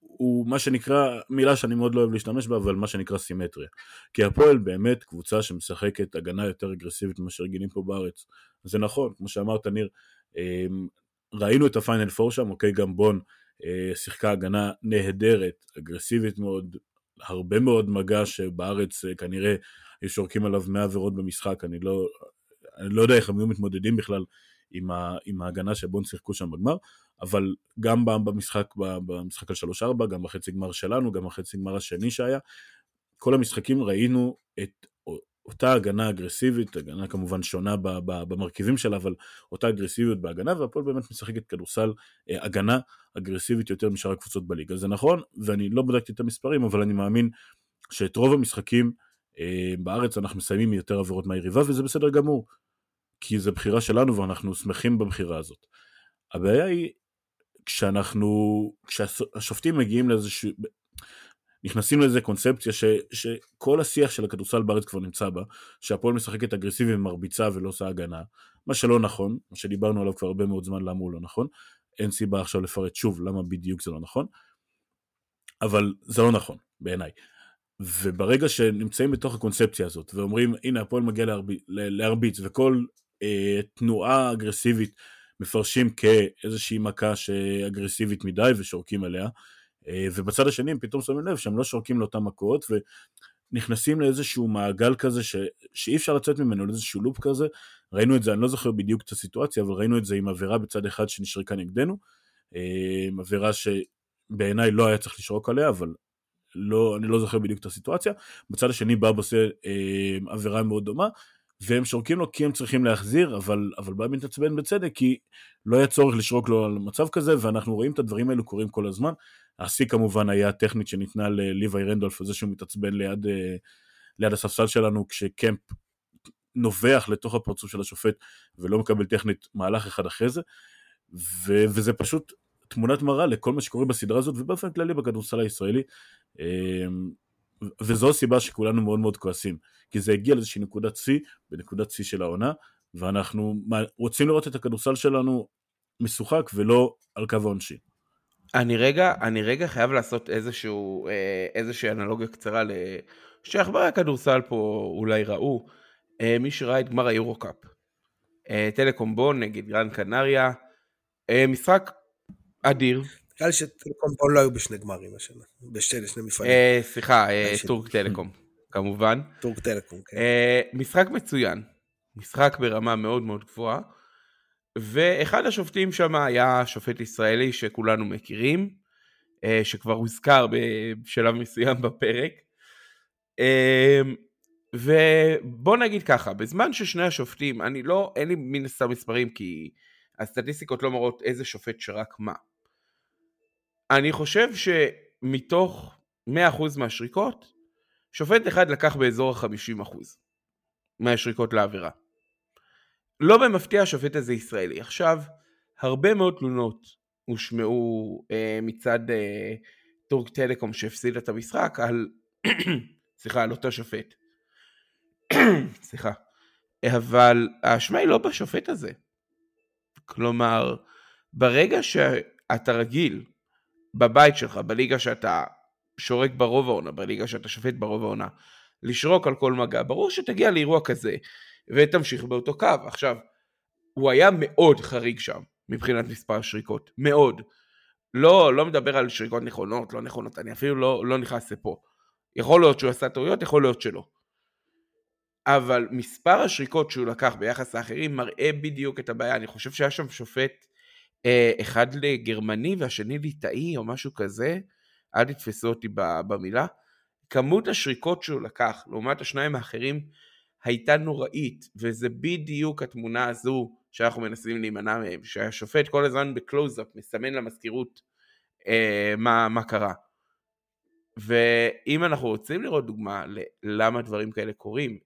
הוא מה שנקרא, מילה שאני מאוד לא אוהב להשתמש בה, אבל מה שנקרא סימטריה. כי הפועל באמת קבוצה שמשחקת הגנה יותר אגרסיבית ממה שרגילים פה בארץ. זה נכון, כמו שאמרת ניר, אה, ראינו את הפיינל פור שם, אוקיי, גם בון שיחקה הגנה נהדרת, אגרסיבית מאוד, הרבה מאוד מגע שבארץ אה, כנראה היו שורקים עליו 100 עבירות במשחק, אני לא, אני לא יודע איך הם היו מתמודדים בכלל עם, ה, עם ההגנה שבון שיחקו שם בגמר, אבל גם במשחק, במשחק על 3-4, גם בחצי גמר שלנו, גם בחצי גמר השני שהיה, כל המשחקים ראינו את אותה הגנה אגרסיבית, הגנה כמובן שונה במרכיבים שלה, אבל אותה אגרסיביות בהגנה, והפועל באמת משחקת כדורסל אה, הגנה אגרסיבית יותר משאר הקבוצות בליגה. זה נכון, ואני לא בדקתי את המספרים, אבל אני מאמין שאת רוב המשחקים אה, בארץ אנחנו מסיימים יותר עבירות מהיריבה, וזה בסדר גמור, כי זו בחירה שלנו ואנחנו שמחים בבחירה הזאת. הבעיה היא כשאנחנו, כשהשופטים מגיעים לאיזשהו, נכנסים לאיזה קונספציה ש, שכל השיח של הכדורסל בארץ כבר נמצא בה, שהפועל משחקת אגרסיבי ומרביצה ולא עושה הגנה, מה שלא נכון, מה שדיברנו עליו כבר הרבה מאוד זמן למה הוא לא נכון, אין סיבה עכשיו לפרט שוב למה בדיוק זה לא נכון, אבל זה לא נכון בעיניי. וברגע שנמצאים בתוך הקונספציה הזאת ואומרים הנה הפועל מגיע להרביץ, להרביץ וכל אה, תנועה אגרסיבית מפרשים כאיזושהי מכה שאגרסיבית מדי ושורקים עליה, ובצד השני הם פתאום שמים לב שהם לא שורקים לאותן מכות ונכנסים לאיזשהו מעגל כזה ש... שאי אפשר לצאת ממנו, לאיזשהו לופ כזה. ראינו את זה, אני לא זוכר בדיוק את הסיטואציה, אבל ראינו את זה עם עבירה בצד אחד שנשרקה נגדנו. אה, עבירה שבעיניי לא היה צריך לשרוק עליה, אבל לא, אני לא זוכר בדיוק את הסיטואציה. בצד השני באב עושה אה, עבירה מאוד דומה, והם שורקים לו כי הם צריכים להחזיר, אבל, אבל בא מתעצבן בצדק, כי לא היה צורך לשרוק לו על מצב כזה, ואנחנו רואים את הדברים האלו קורים כל הזמן. השיא כמובן היה הטכנית שניתנה לליוואי רנדולף, וזה שהוא מתעצבן ליד, אה, ליד הספסל שלנו, כשקמפ נובח לתוך הפרצוף של השופט ולא מקבל טכנית מהלך אחד אחרי זה, ו- וזה פשוט תמונת מראה לכל מה שקורה בסדרה הזאת, ובאופן כללי בכדורסל הישראלי. אמ, וזו הסיבה שכולנו מאוד מאוד כועסים, כי זה הגיע לאיזושהי נקודת שיא, בנקודת שיא של העונה, ואנחנו רוצים לראות את הכדורסל שלנו משוחק ולא על קו העונשין. אני רגע, אני רגע חייב לעשות איזשהו, אה, איזושהי אנלוגיה קצרה שעכברי הכדורסל פה אולי ראו, אה, מי שראה את גמר היורו-קאפ. אה, טלקום בון נגד גרן קנריה, משחק אדיר. נראה לי שטלקום בון לא היו בשני גמרים השנה, בשני מפעלים. סליחה, טורק טלקום, כמובן. טורק טלקום, כן. משחק מצוין, משחק ברמה מאוד מאוד גבוהה. ואחד השופטים שם היה שופט ישראלי שכולנו מכירים, אה, שכבר הוזכר בשלב מסוים בפרק. אה, ובוא נגיד ככה, בזמן ששני השופטים, אני לא, אין לי מן הסתם מספרים כי הסטטיסטיקות לא מראות איזה שופט שרק מה. אני חושב שמתוך 100% מהשריקות, שופט אחד לקח באזור ה-50% מהשריקות לעבירה. לא במפתיע השופט הזה ישראלי. עכשיו, הרבה מאוד תלונות הושמעו אה, מצד אה, טורק טלקום שהפסיד את המשחק על, *coughs* סליחה, על אותו שופט. *coughs* סליחה. אבל האשמה היא לא בשופט הזה. כלומר, ברגע שאתה רגיל בבית שלך, בליגה שאתה שורק ברוב העונה, בליגה שאתה שופט ברוב העונה, לשרוק על כל מגע, ברור שתגיע לאירוע כזה ותמשיך באותו קו. עכשיו, הוא היה מאוד חריג שם מבחינת מספר השריקות, מאוד. לא, לא מדבר על שריקות נכונות, לא נכונות, אני אפילו לא, לא נכנס לפה. יכול להיות שהוא עשה טעויות, יכול להיות שלא. אבל מספר השריקות שהוא לקח ביחס לאחרים מראה בדיוק את הבעיה. אני חושב שהיה שם שופט אה, אחד לגרמני והשני ליטאי או משהו כזה, אל תתפסו אותי במילה. כמות השריקות שהוא לקח לעומת השניים האחרים הייתה נוראית, וזה בדיוק התמונה הזו שאנחנו מנסים להימנע מהם, שהשופט כל הזמן בקלוזאפ מסמן למזכירות אה, מה, מה קרה. ואם אנחנו רוצים לראות דוגמה ללמה דברים כאלה קורים,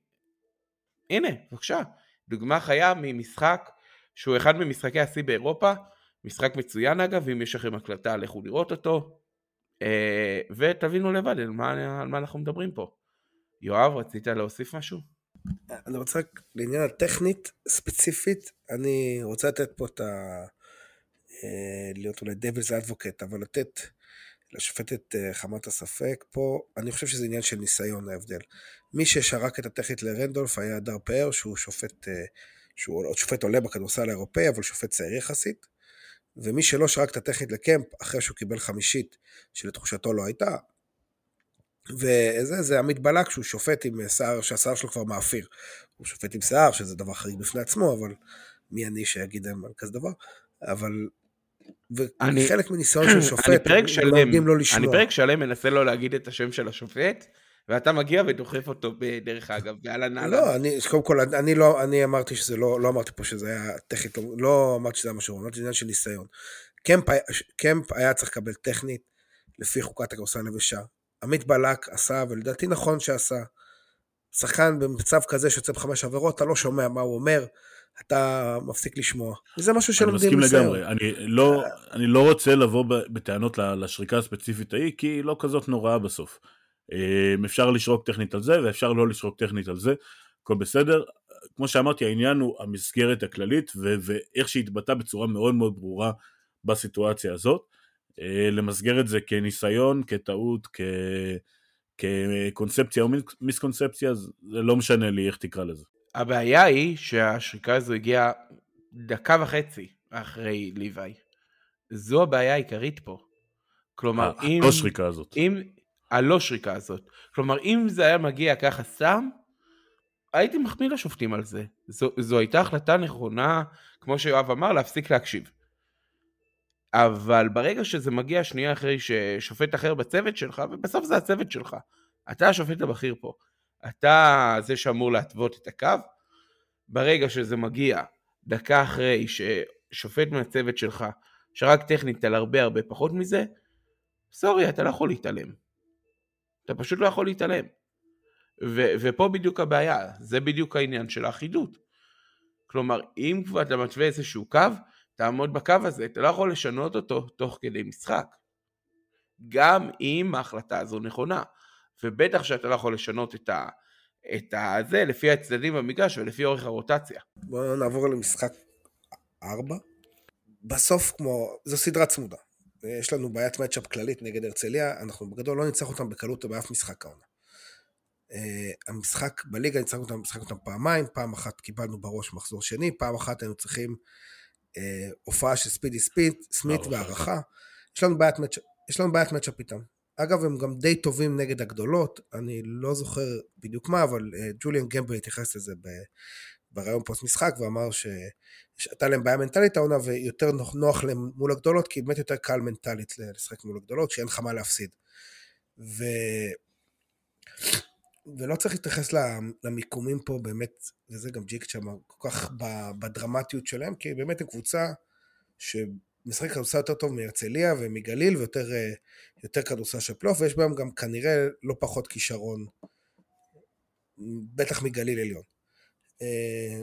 הנה, בבקשה, דוגמה חיה ממשחק שהוא אחד ממשחקי השיא באירופה, משחק מצוין אגב, אם יש לכם הקלטה לכו לראות אותו, אה, ותבינו לבד על מה, על מה אנחנו מדברים פה. יואב, רצית להוסיף משהו? אני רוצה לעניין הטכנית ספציפית, אני רוצה לתת פה את ה... אה, להיות אולי דבלס אדבוקט, אבל לתת לשופטת אה, חמת הספק, פה אני חושב שזה עניין של ניסיון ההבדל. מי ששרק את הטכנית לרנדולף היה הדר פאר, שהוא שופט, אה, שהוא שופט עולה בכדורסל האירופאי, אבל שופט צעיר יחסית, ומי שלא שרק את הטכנית לקמפ, אחרי שהוא קיבל חמישית, שלתחושתו לא הייתה, וזה, זה עמית בלק שהוא שופט עם שיער, שהשיער שלו כבר מאפיר. הוא שופט עם שיער, שזה דבר חריג בפני עצמו, אבל מי אני שיגיד על כזה דבר? אבל... וחלק מניסיון של *clears throat* שופט, אני פרק שלם, לא לשמוע. אני פרק שלם מנסה לא להגיד את השם של השופט, ואתה מגיע ודוחף אותו בדרך אגב, ואהלן אהלן. לא, אני, קודם כל, אני לא, אני אמרתי שזה לא, לא אמרתי פה שזה היה טכנית, לא, אמרתי שזה היה משהו, אמרתי שזה עניין של ניסיון. קמפ, קמפ היה צריך לקבל טכנית לפי חוקת הכורסה היבשה. עמית בלק עשה, ולדעתי נכון שעשה. שחקן במצב כזה שיוצא בחמש עבירות, אתה לא שומע מה הוא אומר, אתה מפסיק לשמוע. וזה משהו שלומדים לסיום. אני מסכים לגמרי, אני לא, אני לא רוצה לבוא בטענות לשריקה הספציפית ההיא, כי היא לא כזאת נוראה בסוף. אה, אפשר לשרוק טכנית על זה, ואפשר לא לשרוק טכנית על זה, הכל בסדר. כמו שאמרתי, העניין הוא המסגרת הכללית, ואיך שהתבטא בצורה מאוד מאוד ברורה בסיטואציה הזאת. אה, למסגר את זה כניסיון, כטעות, כ... כקונספציה או מיסקונספציה, זה לא משנה לי איך תקרא לזה. הבעיה היא שהשריקה הזו הגיעה דקה וחצי אחרי ליוואי. זו הבעיה העיקרית פה. כלומר, אם... הלא שריקה הזאת. אם... הלא שריקה הזאת. כלומר, אם זה היה מגיע ככה סתם, הייתי מחמיא לשופטים על זה. זו, זו הייתה החלטה נכונה, כמו שיואב אמר, להפסיק להקשיב. אבל ברגע שזה מגיע שנייה אחרי ששופט אחר בצוות שלך, ובסוף זה הצוות שלך, אתה השופט הבכיר פה, אתה זה שאמור להתוות את הקו, ברגע שזה מגיע דקה אחרי ששופט מהצוות שלך שרק טכנית על הרבה הרבה פחות מזה, סורי, אתה לא יכול להתעלם. אתה פשוט לא יכול להתעלם. ו- ופה בדיוק הבעיה, זה בדיוק העניין של האחידות. כלומר, אם כבר אתה מתווה איזשהו קו, תעמוד בקו הזה, אתה לא יכול לשנות אותו תוך כדי משחק. גם אם ההחלטה הזו נכונה. ובטח שאתה לא יכול לשנות את ה... את הזה לפי הצדדים במגרש ולפי אורך הרוטציה. בואו נעבור למשחק 4. בסוף כמו, זו סדרה צמודה. יש לנו בעיית מצ'אפ כללית נגד הרצליה, אנחנו בגדול לא נצטרך אותם בקלות באף משחק העונה. Uh, המשחק בליגה, ניצחנו אותם, אותם פעמיים, פעם אחת קיבלנו בראש מחזור שני, פעם אחת היינו צריכים אה, הופעה של ספידי ספיד, סמית והערכה. יש לנו בעיית מצ'אפ, יש לנו בעיית מצ'אפ איתם. אגב, הם גם די טובים נגד הגדולות, אני לא זוכר בדיוק מה, אבל אה, ג'וליאן גמבל התייחס לזה ברעיון פוסט משחק, ואמר שהייתה להם בעיה מנטלית העונה, ויותר נוח להם מול הגדולות, כי באמת יותר קל מנטלית לשחק מול הגדולות, שאין לך מה להפסיד. ו... ולא צריך להתייחס למיקומים פה באמת, וזה גם ג'יק שם, כל כך בדרמטיות שלהם, כי באמת הם קבוצה שמשחק כדורסל יותר טוב מהרצליה ומגליל ויותר אה, כדורסל של פלייאוף, ויש בהם גם כנראה לא פחות כישרון, בטח מגליל עליון. אה,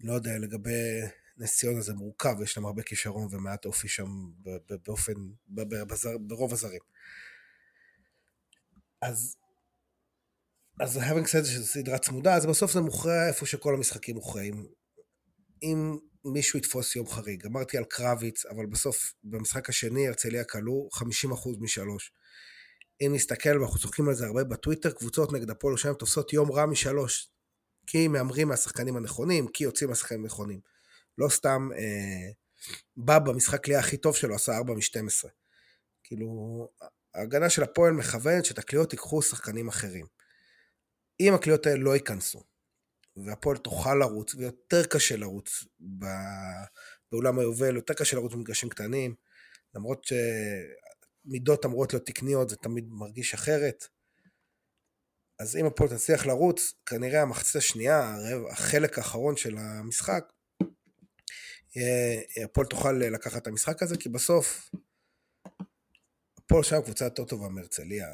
לא יודע, לגבי נס ציונה זה מורכב, יש להם הרבה כישרון ומעט אופי שם באופן, ברוב הזרים. אז אז having said שזו סדרה צמודה, אז בסוף זה מוכרע איפה שכל המשחקים מוכרעים. אם מישהו יתפוס יום חריג, אמרתי על קרביץ, אבל בסוף במשחק השני הרצליה כלו 50% משלוש. אם נסתכל, ואנחנו צוחקים על זה הרבה בטוויטר, קבוצות נגד הפועל ירושלים תופסות יום רע משלוש. כי מהמרים מהשחקנים הנכונים, כי יוצאים מהשחקנים הנכונים. לא סתם אה, בא במשחק קליעה הכי טוב שלו, עשה 4 מ-12. כאילו, ההגנה של הפועל מכוונת שאת הקליעות ייקחו שחקנים אחרים. אם הקליעות האלה לא ייכנסו, והפועל תוכל לרוץ, ויותר קשה לרוץ באולם היובל, יותר קשה לרוץ במגרשים קטנים, למרות שמידות אמורות להיות תקניות, זה תמיד מרגיש אחרת. אז אם הפועל תצליח לרוץ, כנראה המחצית השנייה, החלק האחרון של המשחק, הפועל תוכל לקחת את המשחק הזה, כי בסוף הפועל שם קבוצה יותר טובה מהרצליה.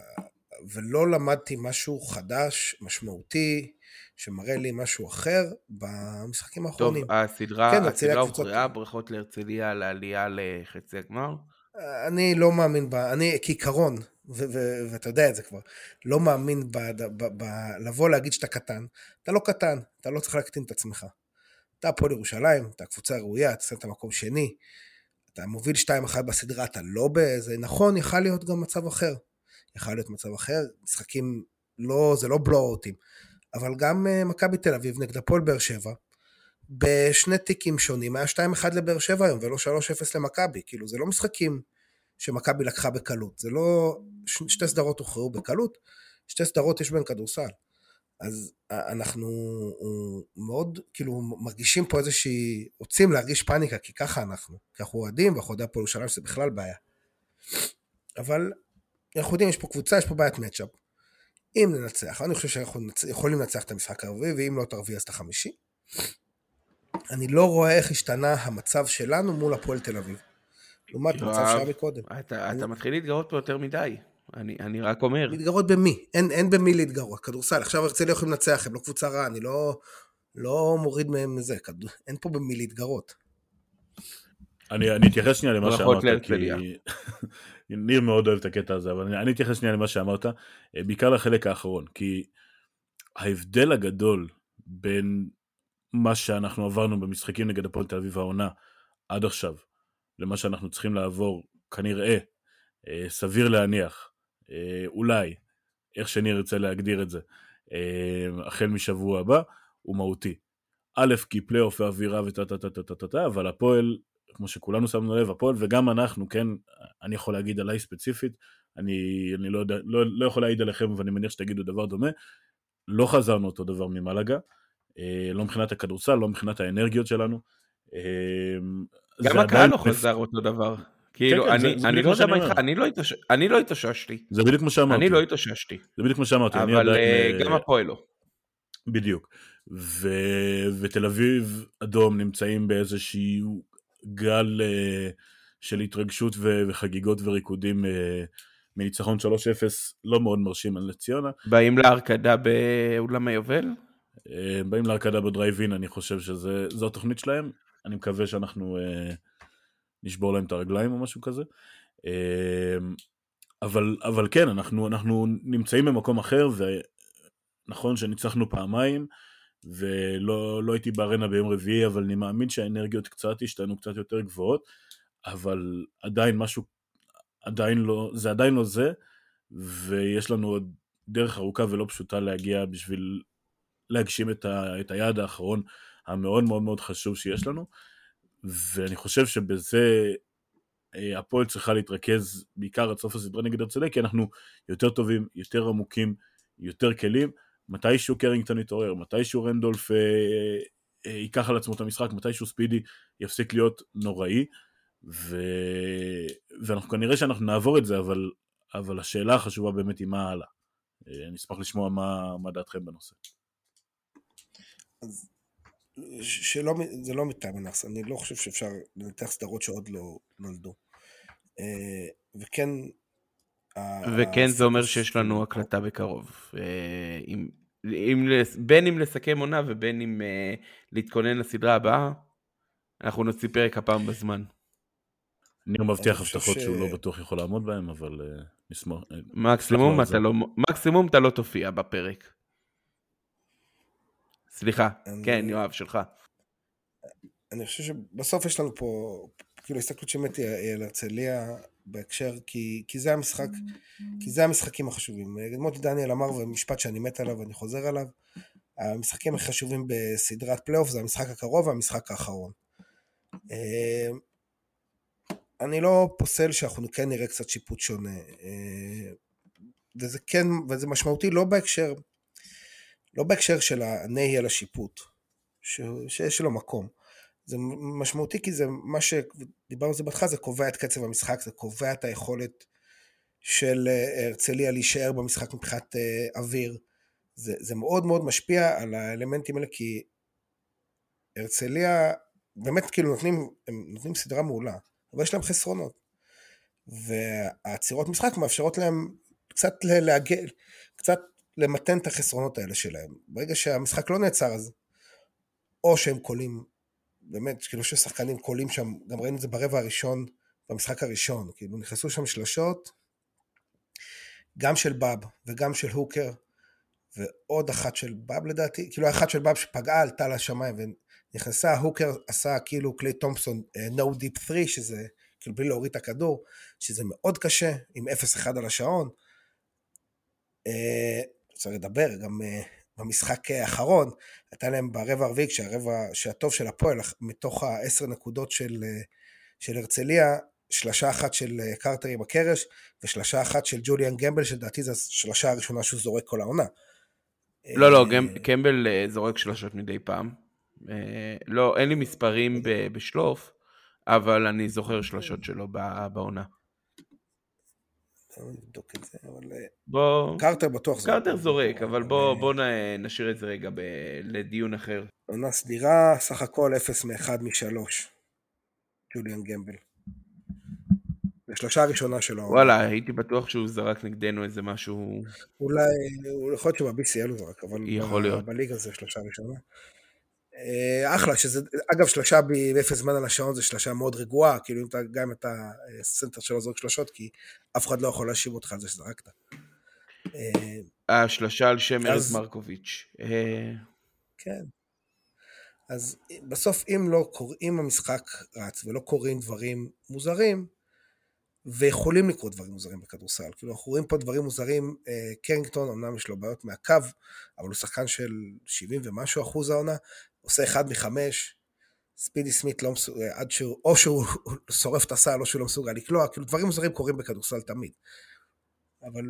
ולא למדתי משהו חדש, משמעותי, שמראה לי משהו אחר במשחקים האחרונים. טוב, הסדרה, כן, הסדרה הוכרעה, ברכות להרצליה על העלייה לחצי הגמר. אני לא מאמין בה, אני כעיקרון, ואתה יודע את זה כבר, לא מאמין ב- ב- ב- לבוא להגיד שאתה קטן. אתה לא קטן, אתה לא צריך להקטין את עצמך. אתה הפועל ירושלים, אתה קבוצה ראויה, אתה שם את המקום שני, אתה מוביל 2-1 בסדרה, אתה לא באיזה, נכון, יכל להיות גם מצב אחר. יכול להיות מצב אחר, משחקים לא, זה לא בלואוטים, אבל גם uh, מכבי תל אביב נגד הפועל באר שבע, בשני טיקים שונים, היה 2-1 לבאר שבע היום ולא 3-0 למכבי, כאילו זה לא משחקים שמכבי לקחה בקלות, זה לא, ש, שתי סדרות הוכרעו בקלות, שתי סדרות יש בהן כדורסל. אז אנחנו מאוד כאילו מרגישים פה איזושהי, רוצים להרגיש פאניקה, כי ככה אנחנו, כי אנחנו אוהדים ואנחנו יודעים פה ירושלים שזה בכלל בעיה. אבל אנחנו יודעים, יש פה קבוצה, יש פה בעיית מצ'אפ. אם ננצח, אני חושב שאנחנו יכולים לנצח את המשחק הרביעי, ואם לא תרביע אז את החמישי. אני לא רואה איך השתנה המצב שלנו מול הפועל תל אביב. לעומת המצב שהיה מקודם. אתה, אני... אתה מתחיל להתגרות פה יותר מדי. אני, אני רק אומר. להתגרות במי? אין, אין במי להתגרות. כדורסל, עכשיו הרצליה יכולים לנצח, הם לא קבוצה רעה, אני לא, לא מוריד מהם מזה. כד... אין פה במי להתגרות. אני, אני אתייחס שנייה למה שאמרת, כי *laughs* ניר מאוד אוהב את הקטע הזה, אבל אני, אני אתייחס שנייה למה שאמרת, אה, בעיקר לחלק האחרון, כי ההבדל הגדול בין מה שאנחנו עברנו במשחקים נגד הפועל תל אביב העונה עד עכשיו, למה שאנחנו צריכים לעבור, כנראה, אה, סביר להניח, אה, אולי, איך שניר ירצה להגדיר את זה, החל משבוע הבא, הוא מהותי. א', כי פלייאוף ואווירה וטה טה טה טה טה טה טה, אבל הפועל, כמו שכולנו שמנו לב, הפועל וגם אנחנו, כן, אני יכול להגיד עליי ספציפית, אני, אני לא, יודע, לא, לא יכול להעיד עליכם, ואני מניח שתגידו דבר דומה, לא חזרנו אותו דבר ממלגה, לא מבחינת הכדורסל, לא מבחינת האנרגיות שלנו. גם הקהל לא חזר אותו דבר. כאילו, כן, כן, אני לא יודע מה איתך, אני לא התאוששתי. זה בדיוק כמו שאמרתי. אני לא התאוששתי. זה בדיוק כמו שאמרתי. אבל אה, גם הפועל לא. בדיוק. ותל אביב אדום נמצאים באיזשהו גל אה, של התרגשות וחגיגות וריקודים אה, מניצחון 3-0 לא מאוד מרשים על ציונה. באים להרקדה באולם היובל? באים להרקדה בדרייבין, אני חושב שזו התוכנית שלהם. אני מקווה שאנחנו נשבור להם את הרגליים או משהו כזה. אמ, אבל, אבל כן, אנחנו, אנחנו נמצאים במקום אחר, ונכון שניצחנו פעמיים, ולא לא הייתי בארנה ביום רביעי, אבל אני מאמין שהאנרגיות קצת השתנו קצת יותר גבוהות, אבל עדיין משהו, עדיין לא, זה עדיין לא זה, ויש לנו עוד דרך ארוכה ולא פשוטה להגיע בשביל להגשים את, ה, את היעד האחרון המאוד מאוד מאוד חשוב שיש לנו. ואני חושב שבזה אה, הפועל צריכה להתרכז בעיקר עד סוף הסדרה נגד הרצליה, כי אנחנו יותר טובים, יותר עמוקים, יותר כלים. מתישהו קרינגטון יתעורר, מתישהו רנדולף אה, אה, ייקח על עצמו את המשחק, מתישהו ספידי יפסיק להיות נוראי, ו... ואנחנו כנראה שאנחנו נעבור את זה, אבל, אבל השאלה החשובה באמת היא מה הלאה. אה, אני אשמח לשמוע מה, מה דעתכם בנושא. אז שלא, זה לא מטיימנאס, אני לא חושב שאפשר לנתח סדרות שעוד לא נולדו. אה, וכן... וכן זה אומר שיש לנו הקלטה בקרוב. אה, אם, אם, בין אם לסכם עונה ובין אם uh, להתכונן לסדרה הבאה, אנחנו נוציא פרק הפעם בזמן. ניר מבטיח הבטחות. שהוא לא בטוח יכול לעמוד בהן, אבל uh, נשמח. מקסימום אתה, לא, מקסימום אתה לא תופיע בפרק. סליחה, אני... כן, יואב, שלך. אני חושב שבסוף יש לנו פה, כאילו הסתכלות שבאמת היא על הרצליה בהקשר, כי, כי זה המשחק, כי זה המשחקים החשובים. מוטי דניאל אמר, ומשפט שאני מת עליו ואני חוזר עליו, המשחקים החשובים בסדרת פלייאוף זה המשחק הקרוב והמשחק האחרון. אה, אני לא פוסל שאנחנו כן נראה קצת שיפוט שונה. אה, וזה כן, וזה משמעותי לא בהקשר, לא בהקשר של הנהי על השיפוט, שיש לו מקום. זה משמעותי כי זה מה שדיברנו על זה בהתחלה, זה קובע את קצב המשחק, זה קובע את היכולת של אה, הרצליה להישאר במשחק מבחינת אה, אוויר. זה, זה מאוד מאוד משפיע על האלמנטים האלה כי הרצליה באמת כאילו נותנים, הם נותנים סדרה מעולה, אבל יש להם חסרונות. והעצירות משחק מאפשרות להם קצת לעגל, קצת למתן את החסרונות האלה שלהם. ברגע שהמשחק לא נעצר אז או שהם קולים, באמת, כאילו ששחקנים קולים שם, גם ראינו את זה ברבע הראשון, במשחק הראשון, כאילו נכנסו שם שלשות, גם של באב וגם של הוקר, ועוד אחת של באב לדעתי, כאילו אחת של באב שפגעה עלתה לשמיים ונכנסה, הוקר עשה כאילו קליי תומפסון uh, no deep 3, שזה כאילו בלי להוריד את הכדור, שזה מאוד קשה, עם 0-1 על השעון. Uh, צריך לדבר, גם uh, במשחק האחרון, הייתה להם ברבע הרביעי, כשהרבע, שהטוב של הפועל, מתוך העשר נקודות של, של הרצליה, שלשה אחת של קרטר עם הקרש, ושלשה אחת של ג'וליאן גמבל, שלדעתי זו השלשה הראשונה שהוא זורק כל העונה. לא, לא, קמבל זורק שלשות מדי פעם. לא, אין לי מספרים בשלוף, אבל אני זוכר שלשות שלו בעונה. נבדוק את זה, אבל... אה, בוא... קרטר בטוח זורק. קרטר זורק, אבל בוא, בוא נשאיר את זה רגע ב... לדיון אחר. עונה סדירה, סך הכל 0 מ-1 מ-3. ג'וליאן גמבל. בשלושה הראשונה שלו. וואלה, הייתי בטוח שהוא זרק נגדנו איזה משהו... אולי, יכול להיות שב-BCL הוא זרק, אבל... יכול להיות. בליגה זה שלושה ראשונה. אה, אחלה, שזה, אגב, שלושה באפס זמן על השעון זה שלושה מאוד רגועה, כאילו אם אתה, גם אם אתה סנטר שלו זורק שלושות, כי אף אחד לא יכול להאשים אותך על זה שזרקת. השלושה על שם ארז מרקוביץ'. אה, כן. אז בסוף אם לא קוראים המשחק רץ ולא קורים דברים מוזרים, ויכולים לקרות דברים מוזרים בכדורסל. כאילו אנחנו רואים פה דברים מוזרים, אה, קרינגטון אמנם יש לו בעיות מהקו, אבל הוא שחקן של 70 ומשהו אחוז העונה, עושה אחד מחמש, ספידי סמית לא מסוגל, עד שהוא, או שהוא *laughs* שורף את הסל או שהוא לא מסוגל לקלוע, כאילו דברים מוזרים קורים בכדורסל תמיד. אבל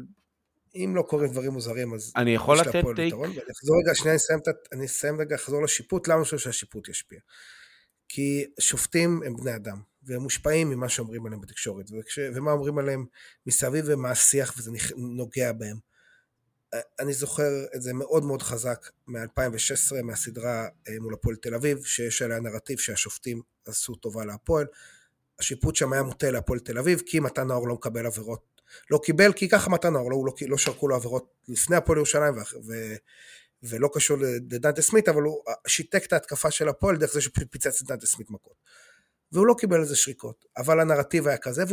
אם לא קורים דברים מוזרים, אז אני יכול לתת טייק? אני אחזור רגע, שנייה, אני אסיים, אני אסיים רגע, אחזור לשיפוט, למה אני חושב שהשיפוט ישפיע? כי שופטים הם בני אדם, והם מושפעים ממה שאומרים עליהם בתקשורת, וכש, ומה אומרים עליהם מסביב ומה השיח, וזה נוגע בהם. אני זוכר את זה מאוד מאוד חזק מ-2016, מהסדרה אה, מול הפועל תל אביב, שיש עליה נרטיב שהשופטים עשו טובה להפועל. השיפוט שם היה מוטה להפועל תל אביב, כי מתן נאור לא מקבל עבירות. לא קיבל, כי ככה מתן נאור, לא, לא, לא שרקו לו עבירות לפני הפועל ירושלים, ו, ו, ולא קשור לדנטה סמית, אבל הוא שיתק את ההתקפה של הפועל דרך זה שפיצץ את דנטה סמית מכות. והוא לא קיבל איזה שריקות, אבל הנרטיב היה כזה,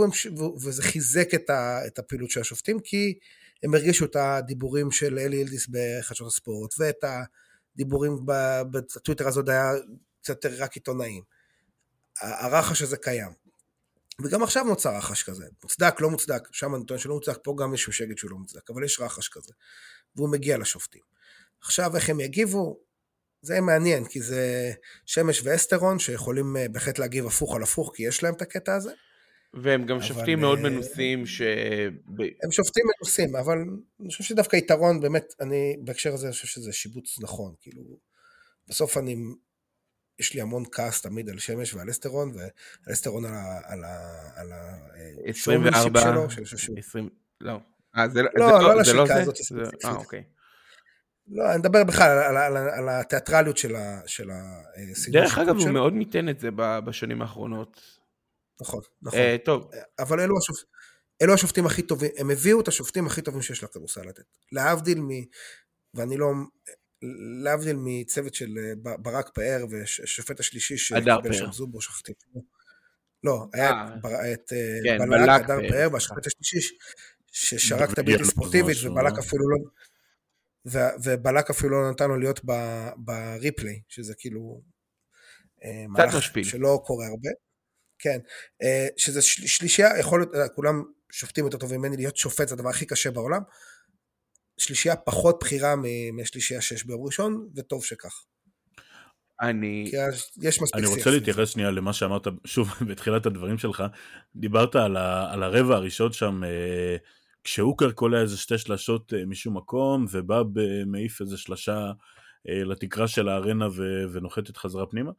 וזה חיזק את, ה, את הפעילות של השופטים, כי הם הרגישו את הדיבורים של אלי ילדיס בחדשות הספורט, ואת הדיבורים בטוויטר הזאת היה קצת יותר רק עיתונאים. הרחש הזה קיים. וגם עכשיו נוצר רחש כזה, מוצדק, לא מוצדק, שם אני טוען שלא מוצדק, פה גם מישהו שיגיד שהוא לא מוצדק, אבל יש רחש כזה, והוא מגיע לשופטים. עכשיו איך הם יגיבו, זה מעניין, כי זה שמש ואסטרון שיכולים אה, בהחלט להגיב הפוך על הפוך, כי יש להם את הקטע הזה, והם גם שופטים מאוד אה, מנוסים ש... הם שופטים מנוסים, אבל אני חושב שדווקא יתרון, באמת, אני בהקשר הזה אני חושב שזה שיבוץ נכון, כאילו, בסוף אני, יש לי המון כעס תמיד על שמש ועל אסטרון, ועל אסטרון על ה... על ה... על ה... 24, אה, שלו, שאני חושב שהוא... 20, לא. אה, זה לא, לא, לא, לא זה? הזאת ספציפית. אה, אוקיי. לא, אני מדבר בכלל על, על, על, על התיאטרליות של, ה, של הסדרה. דרך אגב, הוא מאוד מיתן את זה בשנים האחרונות. נכון, נכון. אה, טוב. אבל אלו, השופ... אלו השופטים הכי טובים, הם הביאו את השופטים הכי טובים שיש לכדורסל לתת. להבדיל מ... ואני לא... להבדיל מצוות של אה, ברק פאר והשופט השלישי שקיבל שם זובו, שכחתי. לא, היה אה, בר... את כן, בלק, הדר פאר, והשופט השלישי ששרק את הבלתי ספורטיבית, ובלק אפילו לא... ו... ובלק אפילו לא נתן לו להיות בריפליי, שזה כאילו... מהלך שלא קורה הרבה. כן, אה, שזה שלישייה, יכול להיות, אה, כולם שופטים יותר טובים ממני, להיות שופט זה הדבר הכי קשה בעולם. שלישייה פחות בכירה משלישייה שיש ביום ראשון, וטוב שכך. אני... יש מספיק אני רוצה להתייחס שנייה למה שאמרת, שוב, *laughs* בתחילת הדברים שלך. דיברת על, ה, על הרבע הראשון שם, אה, כשהוקר קולע איזה שתי שלשות משום מקום, ובא מעיף איזה שלשה לתקרה של הארנה ונוחתת חזרה פנימה.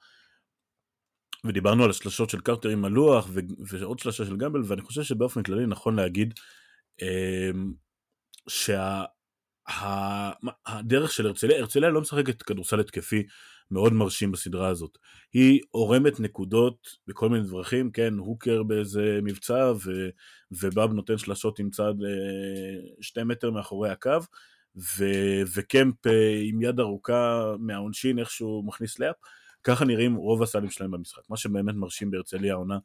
ודיברנו על השלשות של קרטר עם הלוח ו- ועוד שלשה של גמבל ואני חושב שבאופן כללי נכון להגיד שהדרך שה- של הרצליה, הרצליה לא משחקת כדורסל התקפי מאוד מרשים בסדרה הזאת. היא עורמת נקודות בכל מיני דרכים, כן, הוקר באיזה מבצע ו- ובאב נותן שלשות עם צד אה, שתי מטר מאחורי הקו. ו- וקמפ אה, עם יד ארוכה מהעונשין איכשהו מכניס לאפ. ככה נראים רוב הסלים שלהם במשחק. מה שבאמת מרשים בהרצליה העונה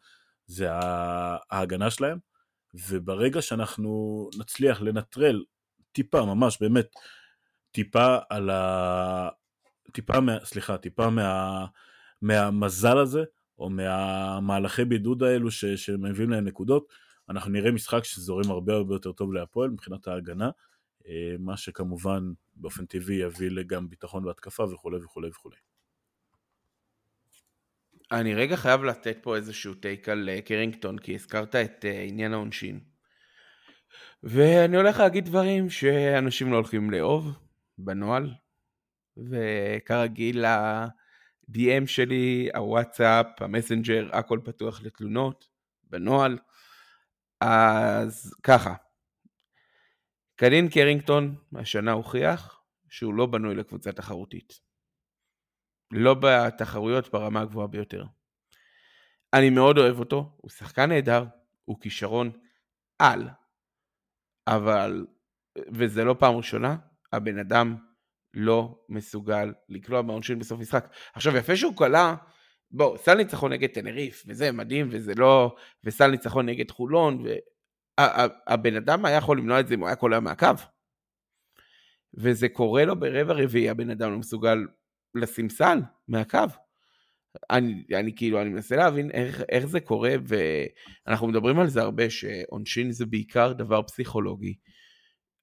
זה ההגנה שלהם, וברגע שאנחנו נצליח לנטרל טיפה, ממש באמת, טיפה על ה... טיפה, מה... סליחה, טיפה מה... מהמזל הזה, או מהמהלכי בידוד האלו ש... שמביאים להם נקודות, אנחנו נראה משחק שזורם הרבה הרבה יותר טוב להפועל מבחינת ההגנה, אה, מה שכמובן באופן טבעי יביא גם ביטחון בהתקפה וכולי וכולי וכולי. אני רגע חייב לתת פה איזשהו טייק על אה, קרינגטון, כי הזכרת את אה, עניין העונשין. ואני הולך להגיד דברים שאנשים לא הולכים לאהוב בנוהל, וכרגיל ה-DM שלי, הוואטסאפ, המסנג'ר, הכל פתוח לתלונות בנוהל. אז ככה, קלין קרינגטון השנה הוכיח שהוא לא בנוי לקבוצה תחרותית. לא בתחרויות ברמה הגבוהה ביותר. אני מאוד אוהב אותו, הוא שחקן נהדר, הוא כישרון על, אבל, וזה לא פעם ראשונה, הבן אדם לא מסוגל לקלוע בעונשין בסוף משחק. עכשיו יפה שהוא קלע, בוא, סל ניצחון נגד תנריף, וזה מדהים, וזה לא, וסל ניצחון נגד חולון, והבן אדם היה יכול למנוע את זה אם הוא היה קולע מהקו. וזה קורה לו ברבע רביעי, הבן אדם לא מסוגל לשים סל מהקו. אני, אני כאילו, אני מנסה להבין איך, איך זה קורה, ואנחנו מדברים על זה הרבה, שעונשין זה בעיקר דבר פסיכולוגי.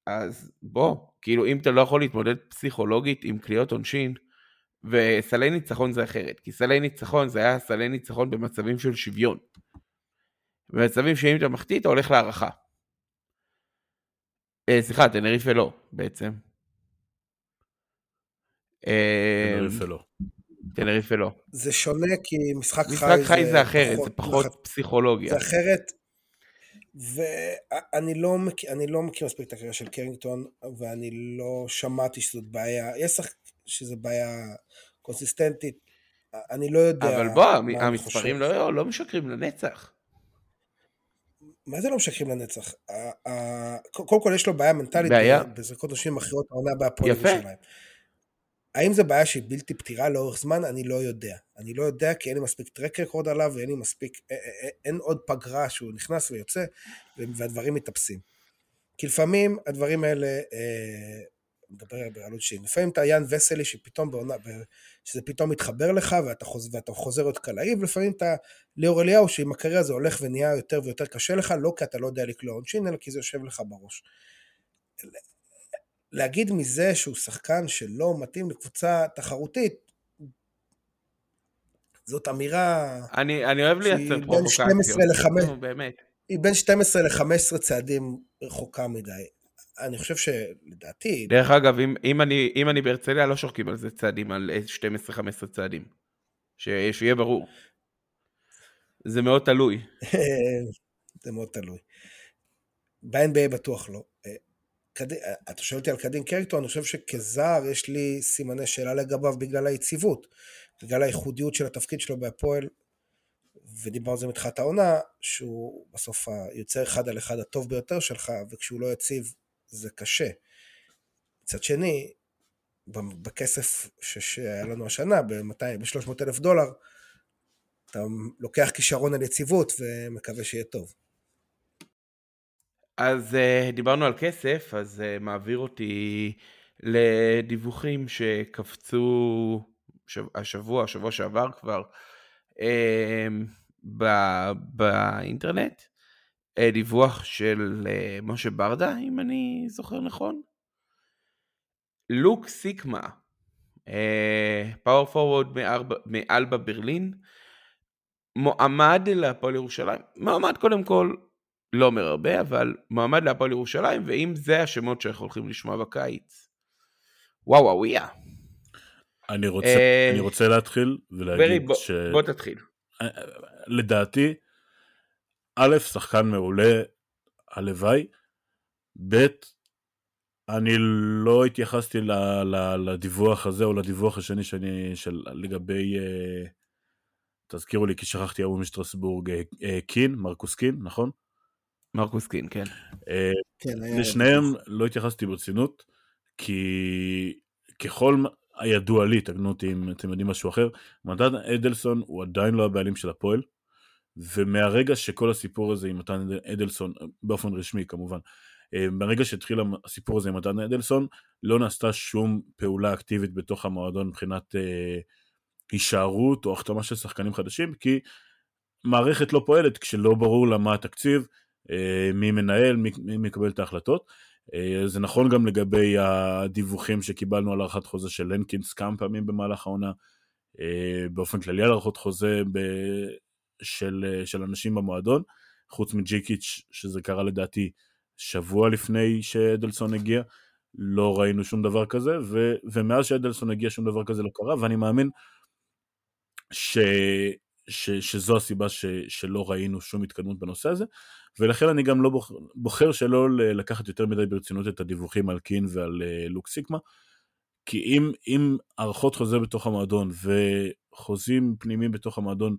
אז בוא, כאילו אם אתה לא יכול להתמודד פסיכולוגית עם קליעות עונשין, וסלי ניצחון זה אחרת, כי סלי ניצחון זה היה סלי ניצחון במצבים של שוויון. במצבים שאם אתה מחטיא אתה הולך להערכה. אה, סליחה, תנריפה לא, בעצם. תנריפה לא. תנריפה לא. זה שונה כי משחק, משחק חי, חי זה, זה אחרת, זה פחות. פסיכולוגיה. זה אחרת, ואני לא, מכיר, לא מכיר מספיק את הקריירה של קרינגטון, ואני לא שמעתי שזאת בעיה, יש לך שזו בעיה קונסיסטנטית, אני לא יודע. אבל בוא, המספרים לא, לא משקרים לנצח. מה זה לא משקרים לנצח? קודם כל יש לו בעיה מנטלית בעיה? בזריקות נשים אחרות העונה בהפועל ירושלים. האם זו בעיה שהיא בלתי פתירה לאורך זמן? אני לא יודע. אני לא יודע כי אין לי מספיק טרק רקורד עליו ואין לי מספיק, אין עוד פגרה שהוא נכנס ויוצא והדברים מתאפסים. כי לפעמים הדברים האלה, אה, מדבר על בעלות שלי, לפעמים אתה יאן וסלי שפתאום בעונה, שזה פתאום מתחבר לך ואתה חוזר, ואתה חוזר להיות קלעי, ולפעמים אתה ליאור אליהו שעם הקריירה זה הולך ונהיה יותר ויותר קשה לך, לא כי אתה לא יודע לקלוע עונשין, אלא כי זה יושב לך בראש. להגיד מזה שהוא שחקן שלא מתאים לקבוצה תחרותית, זאת אמירה... אני, אני אוהב לייצר פרובוקציות. באמת. היא בין 12 ל-15 צעדים רחוקה מדי. אני חושב שלדעתי... דרך אגב, אם, אם, אני, אם אני בהרצליה, לא שורקים על זה צעדים, על 12-15 צעדים. שיהיה ברור. זה מאוד תלוי. *laughs* זה מאוד תלוי. ב-NBA בטוח לא. אתה שואל אותי על קדין קרקטור, אני חושב שכזר יש לי סימני שאלה לגביו בגלל היציבות, בגלל הייחודיות של התפקיד שלו בהפועל, ודיברנו על זה מתחילת העונה, שהוא בסוף היוצר אחד על אחד הטוב ביותר שלך, וכשהוא לא יציב זה קשה. מצד שני, בכסף שהיה לנו השנה, ב-300 אלף דולר, אתה לוקח כישרון על יציבות ומקווה שיהיה טוב. אז uh, דיברנו על כסף, אז uh, מעביר אותי לדיווחים שקפצו שב, השבוע, השבוע שעבר כבר, uh, ב, באינטרנט. Uh, דיווח של משה ברדה, אם אני זוכר נכון. לוק סיקמה, פאור פורוורד מאלבה ברלין, מועמד להפועל ירושלים. מועמד קודם כל לא אומר הרבה, אבל מועמד להפועל ירושלים, ואם זה השמות שאנחנו הולכים לשמוע בקיץ, וואו וואו יא. אני רוצה, אה, אני רוצה להתחיל ולהגיד בוא, ש... בוא תתחיל. אה, לדעתי, א', שחקן מעולה, הלוואי, ב', אני לא התייחסתי ל, ל, לדיווח הזה או לדיווח השני שאני, של, לגבי, uh, תזכירו לי כי שכחתי ההוא משטרסבורג, uh, קין, מרקוס קין, נכון? מרקוס קין, כן. אה, כן לשניהם לא התייחסתי ברצינות, כי ככל הידוע לי, תגנו אותי אם אתם יודעים משהו אחר, מתן אדלסון הוא עדיין לא הבעלים של הפועל, ומהרגע שכל הסיפור הזה עם מתן אדלסון, באופן רשמי כמובן, אה, ברגע שהתחיל הסיפור הזה עם מתן אדלסון, לא נעשתה שום פעולה אקטיבית בתוך המועדון מבחינת אה, הישארות או החתמה של שחקנים חדשים, כי מערכת לא פועלת כשלא ברור לה מה התקציב, אה, מי מנהל, מי, מי מקבל את ההחלטות. אה, זה נכון גם לגבי הדיווחים שקיבלנו על הארכת חוזה של לנקינס כמה פעמים במהלך העונה, אה, באופן כללי על הארכות חוזה ב... של, של אנשים במועדון, חוץ מג'יקיץ' שזה קרה לדעתי שבוע לפני שאדלסון הגיע, לא ראינו שום דבר כזה, ו, ומאז שאדלסון הגיע שום דבר כזה לא קרה, ואני מאמין ש, ש, שזו הסיבה ש, שלא ראינו שום התקדמות בנושא הזה, ולכן אני גם לא בוחר, בוחר שלא לקחת יותר מדי ברצינות את הדיווחים על קין ועל uh, לוק סיקמה, כי אם, אם הערכות חוזה בתוך המועדון וחוזים פנימיים בתוך המועדון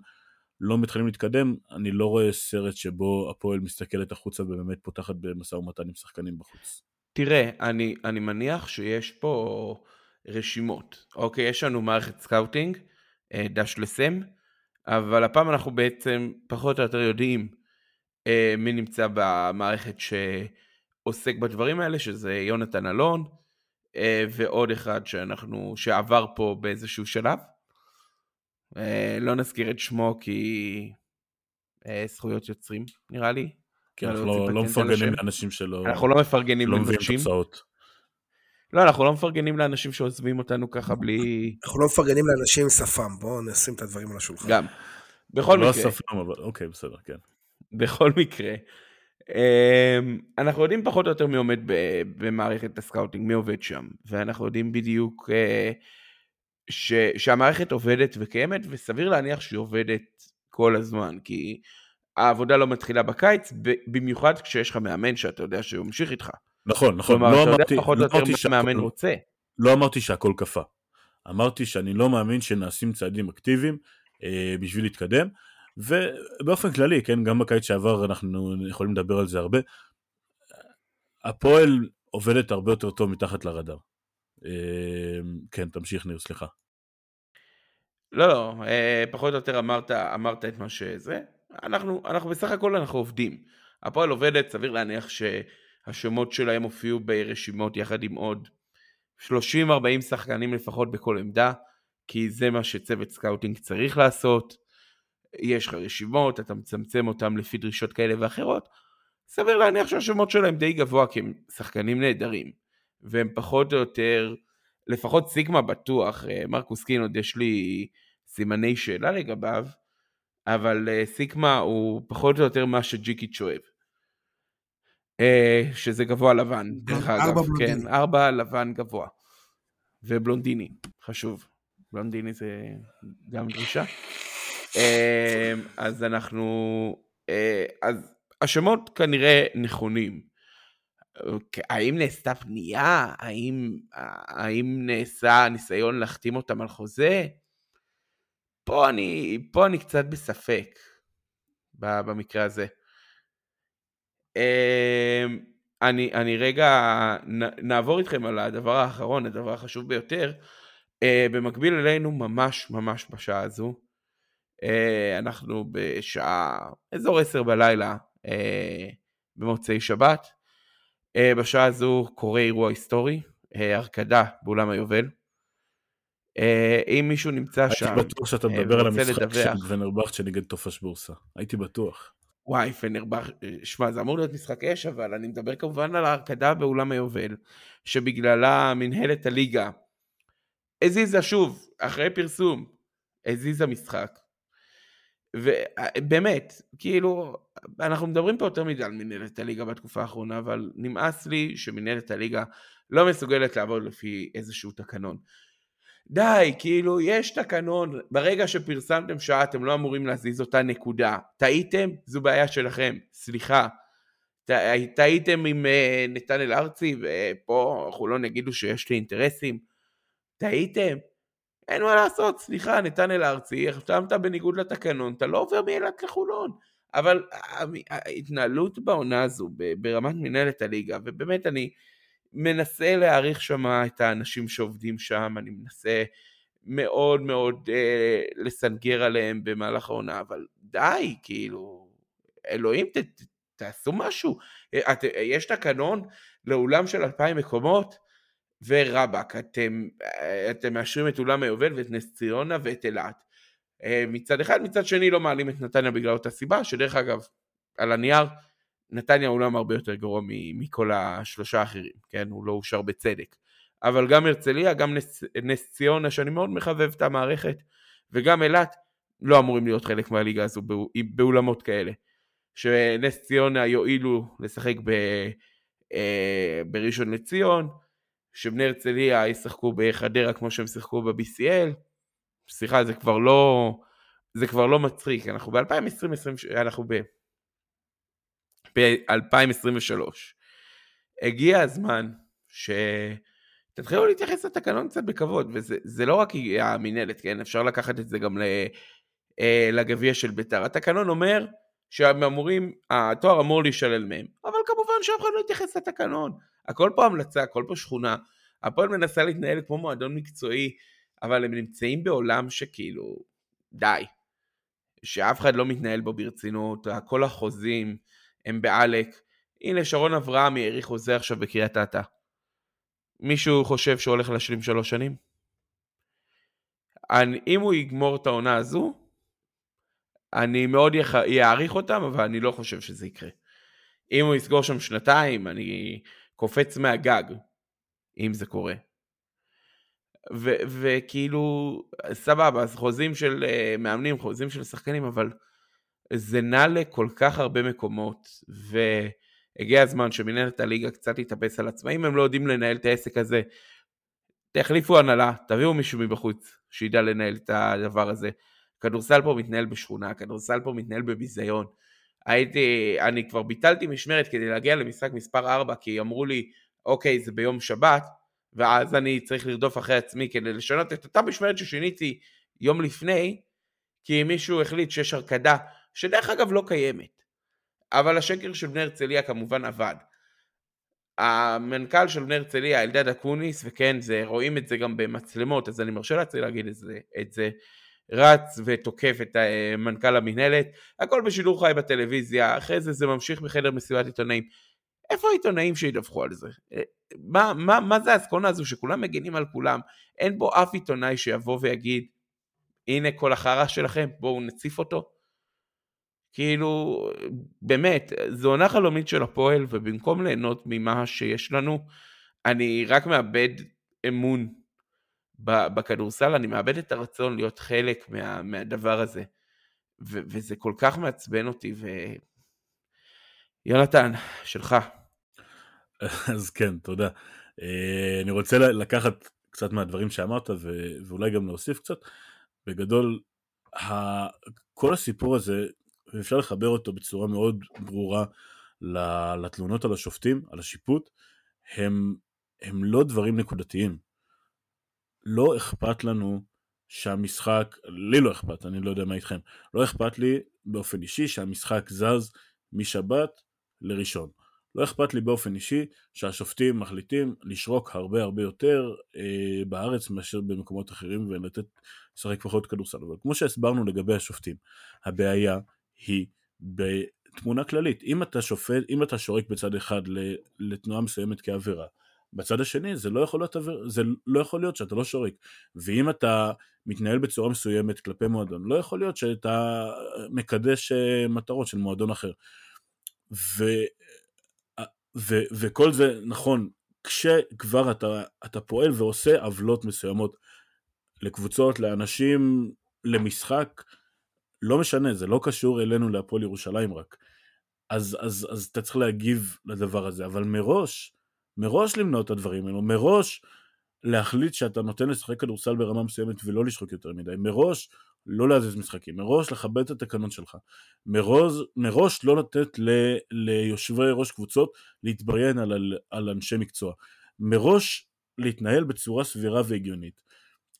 לא מתחילים להתקדם, אני לא רואה סרט שבו הפועל מסתכלת החוצה ובאמת פותחת במשא ומתן עם שחקנים בחוץ. תראה, אני, אני מניח שיש פה רשימות. אוקיי, יש לנו מערכת scouting, אה, דש לסם, אבל הפעם אנחנו בעצם פחות או יותר יודעים אה, מי נמצא במערכת שעוסק בדברים האלה, שזה יונתן אלון, אה, ועוד אחד שאנחנו, שעבר פה באיזשהו שלב. לא נזכיר את שמו כי זכויות יוצרים, נראה לי. כי אנחנו לא, לא מפרגנים לאנשים שלא... אנחנו לא מפרגנים לא לאנשים. לא, אנחנו לא מפרגנים לאנשים שעוזבים אותנו ככה בלי... אנחנו לא מפרגנים לאנשים עם שפם, בואו נשים את הדברים על השולחן. גם. בכל לא מקרה. לא שפם, אבל אוקיי, בסדר, כן. בכל מקרה. אמ, אנחנו יודעים פחות או יותר מי עומד במערכת ה scouting, מי עובד שם, ואנחנו יודעים בדיוק אה, ש, שהמערכת עובדת וקיימת, וסביר להניח שהיא עובדת כל הזמן, כי העבודה לא מתחילה בקיץ, במיוחד כשיש לך מאמן שאתה יודע שהוא ממשיך איתך. נכון, נכון. כלומר, לא אתה יודע פחות או לא יותר מה המאמן רוצה. לא אמרתי שהכל קפא. אמרתי שאני לא מאמין שנעשים צעדים אקטיביים אה, בשביל להתקדם, ובאופן כללי, כן, גם בקיץ שעבר אנחנו יכולים לדבר על זה הרבה, הפועל עובדת הרבה יותר טוב מתחת לרדאר. אה, כן, תמשיך ניר, סליחה. לא, לא, אה, פחות או יותר אמרת, אמרת את מה שזה. אנחנו, אנחנו בסך הכל אנחנו עובדים. הפועל עובדת, סביר להניח שהשמות שלהם הופיעו ברשימות יחד עם עוד 30-40 שחקנים לפחות בכל עמדה, כי זה מה שצוות scouting צריך לעשות. יש לך רשימות, אתה מצמצם אותם לפי דרישות כאלה ואחרות. סביר להניח שהשמות שלהם די גבוה כי הם שחקנים נהדרים. והם פחות או יותר, לפחות סיגמה בטוח, אה, מרקוס קין עוד יש לי סימני שאלה לגביו, אבל uh, סיקמה הוא פחות או יותר מה שג'יקיץ' אוהב. Uh, שזה גבוה לבן, דרך אגב. ארבע. כן, ארבע לבן גבוה. ובלונדיני, חשוב. בלונדיני זה גם דרישה. Uh, אז אנחנו... Uh, אז השמות כנראה נכונים. האם נעשתה פנייה? האם, האם נעשה ניסיון להחתים אותם על חוזה? פה אני, פה אני קצת בספק במקרה הזה. אמ, אני, אני רגע נעבור איתכם על הדבר האחרון, הדבר החשוב ביותר. אה, במקביל אלינו ממש ממש בשעה הזו, אה, אנחנו בשעה אזור עשר בלילה אה, במוצאי שבת. בשעה הזו קורה אירוע היסטורי, הרקדה באולם היובל. אם מישהו נמצא שם, הייתי בטוח שאתה מדבר על המשחק של ונרבכט שנגד תופש בורסה, הייתי בטוח. וואי, פנרבכט, שמע, זה אמור להיות משחק אש, אבל אני מדבר כמובן על ההרקדה באולם היובל, שבגללה מנהלת הליגה הזיזה שוב, אחרי פרסום, הזיזה משחק. ובאמת, כאילו, אנחנו מדברים פה יותר מדי על מנהלת הליגה בתקופה האחרונה, אבל נמאס לי שמנהלת הליגה לא מסוגלת לעבוד לפי איזשהו תקנון. די, כאילו, יש תקנון, ברגע שפרסמתם שעה אתם לא אמורים להזיז אותה נקודה. טעיתם? זו בעיה שלכם, סליחה. טעיתם עם uh, נתנאל ארצי, ופה חולון יגידו שיש לי אינטרסים. טעיתם? אין מה לעשות, סליחה, נתנאל ארצי, החתמת בניגוד לתקנון, אתה לא עובר מאילת לחולון. אבל ההתנהלות בעונה הזו, ברמת מנהלת הליגה, ובאמת אני... מנסה להעריך שם את האנשים שעובדים שם, אני מנסה מאוד מאוד אה, לסנגר עליהם במהלך העונה, אבל די, כאילו, אלוהים, ת, ת, תעשו משהו. אה, את, יש תקנון לאולם של אלפיים מקומות, ורבאק, אתם, אה, אתם מאשרים את אולם היובל ואת נס ציונה ואת אילת. אה, מצד אחד, מצד שני לא מעלים את נתניה בגלל אותה סיבה, שדרך אגב, על הנייר, נתניה אולם הרבה יותר גרוע מכל השלושה האחרים, כן? הוא לא אושר בצדק. אבל גם הרצליה, גם נס, נס ציונה, שאני מאוד מחבב את המערכת, וגם אילת, לא אמורים להיות חלק מהליגה הזו באולמות כאלה. שנס ציונה יועילו לשחק ב, אה, בראשון לציון, שבני הרצליה ישחקו בחדרה כמו שהם שיחקו ב-BCL. סליחה, זה כבר לא, זה כבר לא מצחיק, אנחנו ב-2020, אנחנו ב... ב-2023. הגיע הזמן שתתחילו להתייחס לתקנון קצת בכבוד, וזה לא רק המינהלת, כן? אפשר לקחת את זה גם אה, לגביע של בית"ר. התקנון אומר שהם אמורים, התואר אמור להישלל מהם, אבל כמובן שאף אחד לא יתייחס לתקנון. הכל פה המלצה, הכל פה שכונה. הפועל מנסה להתנהל כמו מועדון מקצועי, אבל הם נמצאים בעולם שכאילו, די. שאף אחד לא מתנהל בו ברצינות, כל החוזים הם בעלק. הנה שרון אברהמי האריך חוזה עכשיו בקריית אתא. מישהו חושב שהוא הולך להשלים שלוש שנים? אני, אם הוא יגמור את העונה הזו, אני מאוד אעריך אותם, אבל אני לא חושב שזה יקרה. אם הוא יסגור שם שנתיים, אני קופץ מהגג, אם זה קורה. וכאילו, סבבה, אז חוזים של uh, מאמנים, חוזים של שחקנים, אבל זה נע לכל כך הרבה מקומות, והגיע הזמן שמנהלת הליגה קצת תתאפס על עצמה. אם הם לא יודעים לנהל את העסק הזה, תחליפו הנהלה, תביאו מישהו מבחוץ שידע לנהל את הדבר הזה. כדורסל פה מתנהל בשכונה, כדורסל פה מתנהל בביזיון. הייתי, אני כבר ביטלתי משמרת כדי להגיע למשחק מספר 4, כי אמרו לי, אוקיי, זה ביום שבת, ואז אני צריך לרדוף אחרי עצמי כדי לשנות את אותה משמרת ששיניתי יום לפני, כי מישהו החליט שיש הרקדה, שדרך אגב לא קיימת. אבל השקר של בני הרצליה כמובן עבד. המנכ"ל של בני הרצליה, אלדד אקוניס, וכן, זה, רואים את זה גם במצלמות, אז אני מרשה לעצמי להגיד את זה, את זה, רץ ותוקף את אה, מנכ"ל המינהלת, הכל בשידור חי בטלוויזיה, אחרי זה זה ממשיך בחדר מסיבת עיתונאים. איפה העיתונאים שידווחו על זה? אה, מה, מה, מה זה האסכונה הזו שכולם מגינים על כולם? אין בו אף עיתונאי שיבוא ויגיד, הנה כל החרא שלכם, בואו נציף אותו. כאילו, באמת, זו עונה חלומית של הפועל, ובמקום ליהנות ממה שיש לנו, אני רק מאבד אמון בכדורסל, אני מאבד את הרצון להיות חלק מה, מהדבר הזה. ו- וזה כל כך מעצבן אותי, ו... יונתן, שלך. אז כן, תודה. אה, אני רוצה לקחת קצת מהדברים שאמרת ו- ואולי גם להוסיף קצת. בגדול, ה- כל הסיפור הזה, ואפשר לחבר אותו בצורה מאוד ברורה לתלונות על השופטים, על השיפוט, הם, הם לא דברים נקודתיים. לא אכפת לנו שהמשחק, לי לא אכפת, אני לא יודע מה איתכם, לא אכפת לי באופן אישי שהמשחק זז משבת לראשון. לא אכפת לי באופן אישי שהשופטים מחליטים לשרוק הרבה הרבה יותר אה, בארץ מאשר במקומות אחרים ולתת לשחק פחות כדורסל. אבל כמו שהסברנו לגבי השופטים, הבעיה היא בתמונה כללית. אם אתה שופט, אם אתה שורק בצד אחד לתנועה מסוימת כעבירה, בצד השני זה לא יכול להיות, זה לא יכול להיות שאתה לא שורק. ואם אתה מתנהל בצורה מסוימת כלפי מועדון, לא יכול להיות שאתה מקדש אה, מטרות של מועדון אחר. ו, ו, וכל זה נכון, כשכבר אתה, אתה פועל ועושה עוולות מסוימות לקבוצות, לאנשים, למשחק, לא משנה, זה לא קשור אלינו להפועל ירושלים רק. אז, אז, אז אתה צריך להגיב לדבר הזה, אבל מראש, מראש למנוע את הדברים האלו, מראש להחליט שאתה נותן לשחק כדורסל ברמה מסוימת ולא לשחוק יותר מדי, מראש לא להזיז משחקים, מראש לכבד את התקנון שלך, מראש, מראש לא לתת ל, ליושבי ראש קבוצות להתבריין על, על, על אנשי מקצוע, מראש להתנהל בצורה סבירה והגיונית,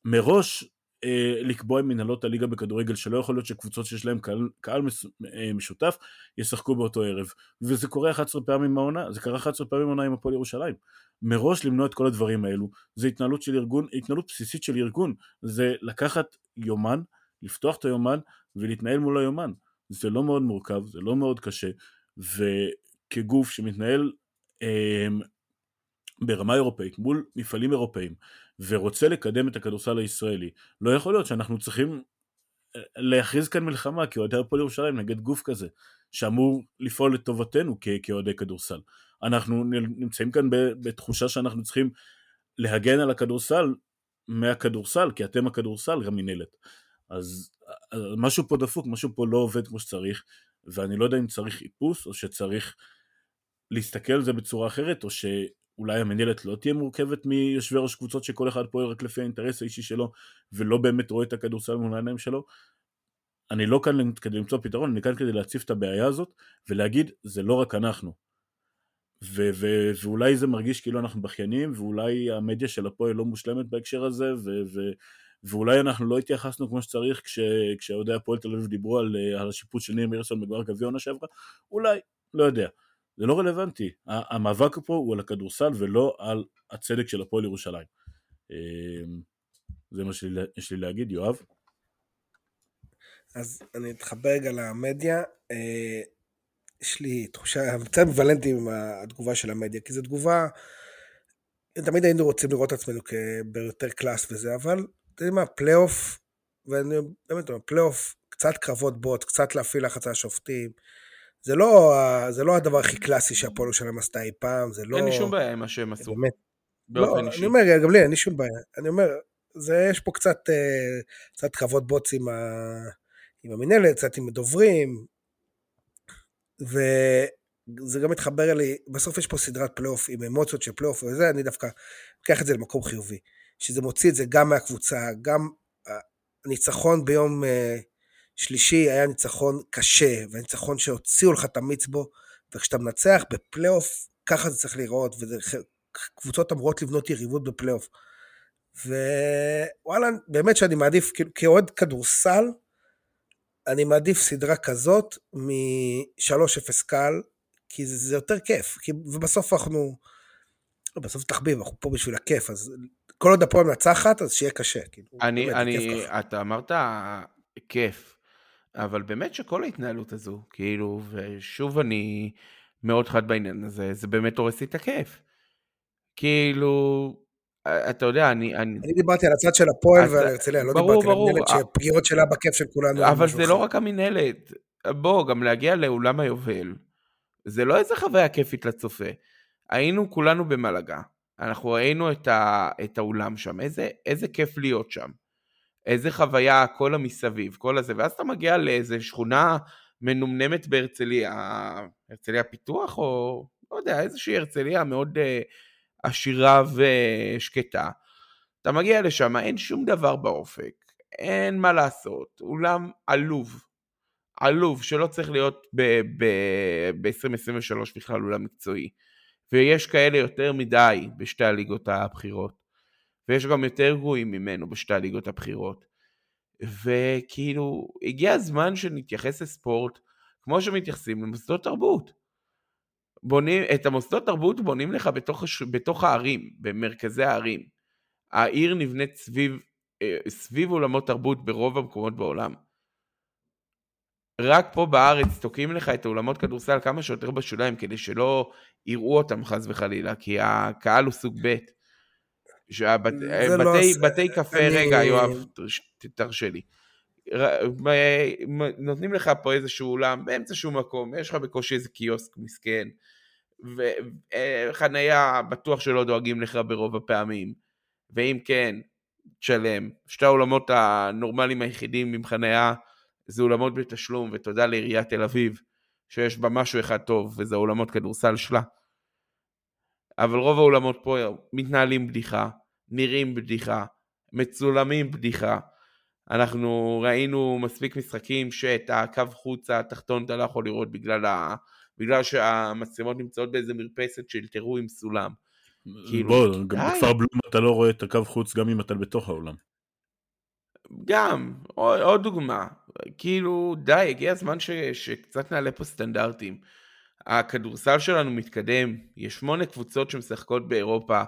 מראש לקבוע עם מנהלות הליגה בכדורגל שלא יכול להיות שקבוצות שיש להם קהל, קהל מס, אה, משותף ישחקו באותו ערב. וזה קורה 11 פעמים מהעונה זה קרה 11 פעמים מהעונה עם הפועל ירושלים. מראש למנוע את כל הדברים האלו זה התנהלות של ארגון התנהלות בסיסית של ארגון. זה לקחת יומן לפתוח את היומן ולהתנהל מול היומן. זה לא מאוד מורכב זה לא מאוד קשה. וכגוף שמתנהל אה, ברמה אירופאית מול מפעלים אירופאים ורוצה לקדם את הכדורסל הישראלי, לא יכול להיות שאנחנו צריכים להכריז כאן מלחמה כאוהדי הפועל ירושלים נגד גוף כזה, שאמור לפעול לטובתנו כאוהדי כדורסל. אנחנו נמצאים כאן בתחושה שאנחנו צריכים להגן על הכדורסל מהכדורסל, כי אתם הכדורסל, גם מנהלת. אז משהו פה דפוק, משהו פה לא עובד כמו שצריך, ואני לא יודע אם צריך איפוס, או שצריך להסתכל על זה בצורה אחרת, או שאולי המנהלת לא תהיה מורכבת מיושבי ראש קבוצות שכל אחד פועל רק לפי האינטרס האישי שלו, ולא באמת רואה את הכדורסל מול העיניים שלו. אני לא כאן כדי למצוא פתרון, אני כאן כדי להציף את הבעיה הזאת, ולהגיד, זה לא רק אנחנו. ו- ו- ואולי זה מרגיש כאילו אנחנו בכיינים, ואולי המדיה של הפועל לא מושלמת בהקשר הזה, ו- ו- ואולי אנחנו לא התייחסנו כמו שצריך כש- כשאוהדי הפועל תל אביב דיברו על, על השיפוט של ניר מירסון בגמר גביע עונה שעברה, אולי, לא יודע. זה לא רלוונטי. המאבק פה הוא על הכדורסל ולא על הצדק של הפועל ירושלים. אמ, זה מה שיש לי להגיד, יואב. אז אני אתחבר רגע למדיה. אה, יש לי תחושה קצת אמביוולנטי עם התגובה של המדיה, כי זו תגובה, תמיד היינו רוצים לראות את עצמנו ביותר class וזה, אבל אתם יודעים מה, פלייאוף, ואני באמת אומר, פלייאוף, קצת קרבות בוץ, קצת להפעיל לחץ על השופטים, זה לא, זה לא הדבר הכי קלאסי שהפועל ירושלים עשתה אי פעם, זה לא... אין לי שום בעיה עם מה שהם עשו. באמת. לא, אני אומר, גם לי, אין לי שום בעיה. אני אומר, זה, יש פה קצת, אה, קצת קרבות בוץ עם, ה, עם המנהלת, קצת עם הדוברים, וזה גם מתחבר אלי, בסוף יש פה סדרת פלייאוף עם אמוציות של פלייאוף וזה, אני דווקא לוקח את זה למקום חיובי. שזה מוציא את זה גם מהקבוצה, גם הניצחון ביום אה, שלישי היה ניצחון קשה, וניצחון שהוציאו לך את המיץ בו, וכשאתה מנצח בפלייאוף, ככה זה צריך להיראות, וקבוצות אמורות לבנות יריבות בפלייאוף. ווואלה, באמת שאני מעדיף, כאילו, כאוהד כדורסל, אני מעדיף סדרה כזאת מ-3-0 קל, כי זה, זה יותר כיף, כי, ובסוף אנחנו, בסוף תחביב, אנחנו פה בשביל הכיף, אז כל עוד הפועל מנצחת, אז שיהיה קשה. כאילו, אני, באמת, אני, אתה אמרת כיף, אבל באמת שכל ההתנהלות הזו, כאילו, ושוב אני מאוד חד בעניין הזה, זה באמת הורס לי את הכיף. כאילו, אתה יודע, אני... אני, אני דיברתי על הצד של הפועל ועל הרצליה, לא ברור, דיברתי ברור, על המנהלת שפגיעות שלה בכיף של כולנו. אבל זה לא רק המנהלת. בוא, גם להגיע לאולם היובל, זה לא איזה חוויה כיפית לצופה. היינו כולנו במלגה, אנחנו ראינו את, ה, את האולם שם, איזה, איזה כיף להיות שם. איזה חוויה, כל המסביב, כל הזה, ואז אתה מגיע לאיזה שכונה מנומנמת בהרצליה, הרצליה פיתוח או לא יודע, איזושהי הרצליה מאוד uh, עשירה ושקטה. אתה מגיע לשם, אין שום דבר באופק, אין מה לעשות, אולם עלוב, עלוב, שלא צריך להיות ב-2023 ב- בכלל אולם מקצועי. ויש כאלה יותר מדי בשתי הליגות הבכירות. ויש גם יותר גרועים ממנו בשתי הליגות הבכירות. וכאילו, הגיע הזמן שנתייחס לספורט כמו שמתייחסים למוסדות תרבות. בונים, את המוסדות תרבות בונים לך בתוך, בתוך הערים, במרכזי הערים. העיר נבנית סביב, אה, סביב אולמות תרבות ברוב המקומות בעולם. רק פה בארץ תוקעים לך את האולמות כדורסל כמה שיותר בשוליים כדי שלא יראו אותם חס וחלילה, כי הקהל הוא סוג ב'. שהבת... לא קפה. רגע יואב, תרשה לי. נותנים לך פה איזשהו אולם באמצע שום מקום, יש לך בקושי איזה קיוסק מסכן, וחנייה בטוח שלא דואגים לך ברוב הפעמים, ואם כן, תשלם. שתי האולמות הנורמליים היחידים עם חנייה זה אולמות בתשלום, ותודה לעיריית תל אביב, שיש בה משהו אחד טוב, וזה אולמות כדורסל שלה. אבל רוב האולמות פה מתנהלים בדיחה, נראים בדיחה, מצולמים בדיחה. אנחנו ראינו מספיק משחקים שאת הקו חוץ התחתון אתה לא יכול לראות בגלל, ה... בגלל שהמצלמות נמצאות באיזה מרפסת שאלתרו עם סולם. כאילו, בוא, גם בכפר בלום אתה לא רואה את הקו חוץ גם אם אתה בתוך האולם. גם, עוד, עוד דוגמה, כאילו די, הגיע הזמן ש, שקצת נעלה פה סטנדרטים. הכדורסל שלנו מתקדם, יש שמונה קבוצות שמשחקות באירופה,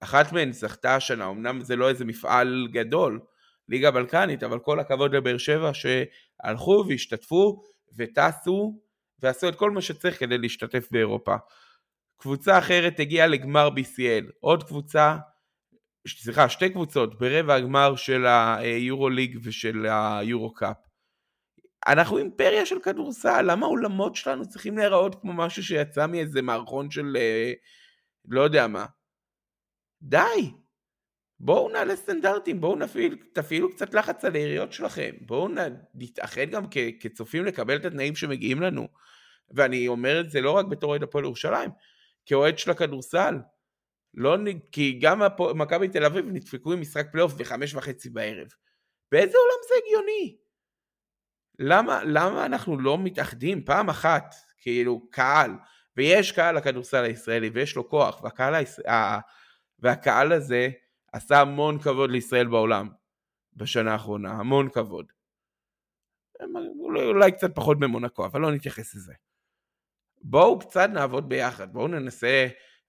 אחת מהן זכתה השנה, אמנם זה לא איזה מפעל גדול, ליגה בלקנית, אבל כל הכבוד לבאר שבע שהלכו והשתתפו וטסו ועשו את כל מה שצריך כדי להשתתף באירופה. קבוצה אחרת הגיעה לגמר BCL, עוד קבוצה, סליחה, שתי קבוצות ברבע הגמר של היורו ליג ושל היורו קאפ. אנחנו אימפריה של כדורסל, למה האולמות שלנו צריכים להיראות כמו משהו שיצא מאיזה מערכון של אה, לא יודע מה. די. בואו נעלה סטנדרטים, בואו נפעיל, תפעילו קצת לחץ על העיריות שלכם, בואו נתאחד גם כ, כצופים לקבל את התנאים שמגיעים לנו. ואני אומר את זה לא רק בתור אוהד הפועל ירושלים, כאוהד של הכדורסל. לא, כי גם מכבי תל אביב נדפקו עם משחק פלייאוף בחמש וחצי בערב. באיזה עולם זה הגיוני? למה, למה אנחנו לא מתאחדים פעם אחת, כאילו, קהל, ויש קהל לכדורסל הישראלי ויש לו כוח, והקהל, הישראל, והקהל הזה עשה המון כבוד לישראל בעולם בשנה האחרונה, המון כבוד. אולי, אולי קצת פחות ממונקו, אבל לא נתייחס לזה. בואו קצת נעבוד ביחד, בואו ננסה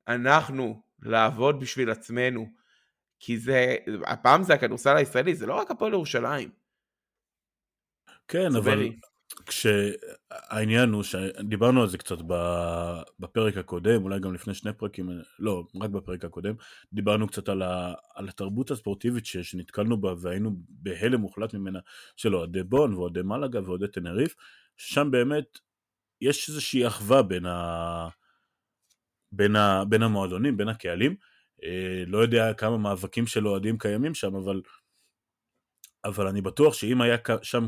אנחנו לעבוד בשביל עצמנו, כי זה, הפעם זה הכדורסל הישראלי, זה לא רק הפועל ירושלים. כן, אבל כשהעניין הוא שדיברנו על זה קצת בפרק הקודם, אולי גם לפני שני פרקים, לא, רק בפרק הקודם, דיברנו קצת על, ה, על התרבות הספורטיבית שנתקלנו בה והיינו בהלם מוחלט ממנה של אוהדי בון ואוהדי מלאגה ואוהדי תנריף, שם באמת יש איזושהי אחווה בין, ה... בין, ה... בין המועדונים, בין הקהלים. אה, לא יודע כמה מאבקים של אוהדים קיימים שם, אבל, אבל אני בטוח שאם היה שם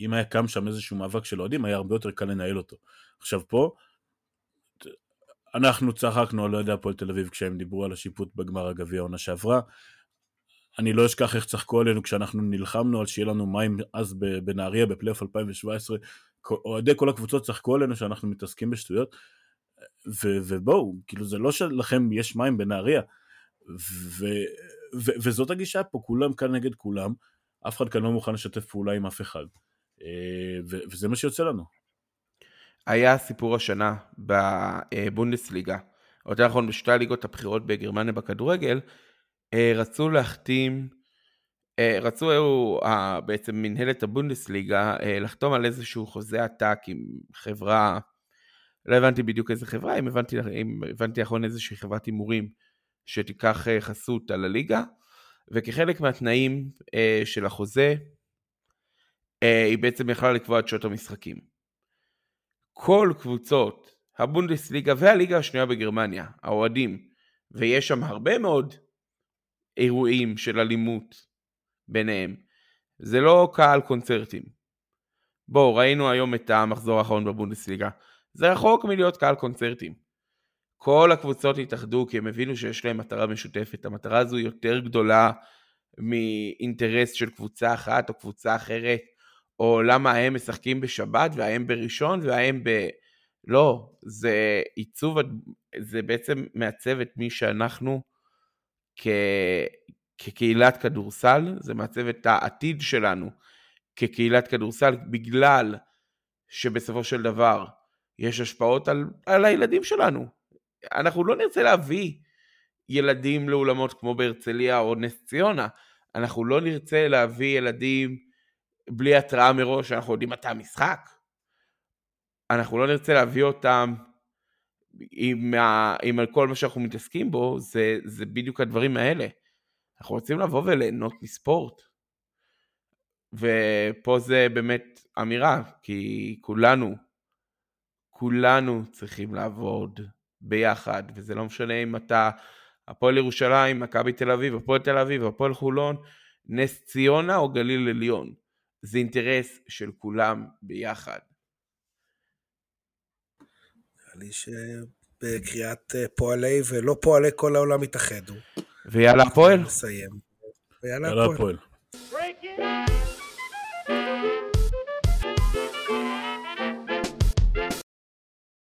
אם היה קם שם איזשהו מאבק של אוהדים, היה הרבה יותר קל לנהל אותו. עכשיו פה, אנחנו צחקנו על אוהדי הפועל תל אביב כשהם דיברו על השיפוט בגמר הגביע העונה שעברה. אני לא אשכח איך צחקו עלינו כשאנחנו נלחמנו על שיהיה לנו מים אז בנהריה בפלייאוף 2017. אוהדי כל הקבוצות צחקו עלינו שאנחנו מתעסקים בשטויות. ו- ובואו, כאילו זה לא שלכם יש מים בנהריה. וזאת הגישה פה, כולם כאן נגד כולם, אף אחד כאן לא מוכן לשתף פעולה עם אף אחד. אה, וזה מה שיוצא לנו. היה סיפור השנה בבונדסליגה, או יותר נכון בשתי הליגות הבכירות בגרמניה בכדורגל, אה, רצו להחתים, אה, רצו בעצם מנהלת הבונדסליגה לחתום על איזשהו חוזה עתק עם חברה, לא הבנתי בדיוק איזה חברה, אם הבנתי, אם הבנתי נכון איזושהי חברת הימורים שתיקח חסות על הליגה, וכחלק מהתנאים של החוזה, היא בעצם יכלה לקבוע את שעות המשחקים. כל קבוצות הבונדסליגה והליגה השנייה בגרמניה, האוהדים, ויש שם הרבה מאוד אירועים של אלימות ביניהם, זה לא קהל קונצרטים. בואו, ראינו היום את המחזור האחרון בבונדסליגה. זה רחוק מלהיות קהל קונצרטים. כל הקבוצות התאחדו כי הם הבינו שיש להם מטרה משותפת. המטרה הזו יותר גדולה מאינטרס של קבוצה אחת או קבוצה אחרת, או למה הם משחקים בשבת וההם בראשון וההם ב... לא, זה עיצוב, זה בעצם מעצב את מי שאנחנו כ... כקהילת כדורסל, זה מעצב את העתיד שלנו כקהילת כדורסל, בגלל שבסופו של דבר יש השפעות על, על הילדים שלנו. אנחנו לא נרצה להביא ילדים לאולמות כמו בהרצליה או נס ציונה, אנחנו לא נרצה להביא ילדים בלי התראה מראש, אנחנו יודעים מתי המשחק. אנחנו לא נרצה להביא אותם עם, ה, עם כל מה שאנחנו מתעסקים בו, זה, זה בדיוק הדברים האלה. אנחנו רוצים לבוא וליהנות מספורט. ופה זה באמת אמירה, כי כולנו, כולנו צריכים לעבוד ביחד, וזה לא משנה אם אתה הפועל ירושלים, מכבי תל אביב, הפועל תל אביב, הפועל חולון, נס ציונה או גליל עליון. זה אינטרס של כולם ביחד. נראה לי שבקריאת אה, פועלי ולא פועלי כל העולם התאחדו. ויאללה הפועל. נסיים. ויאללה הפועל.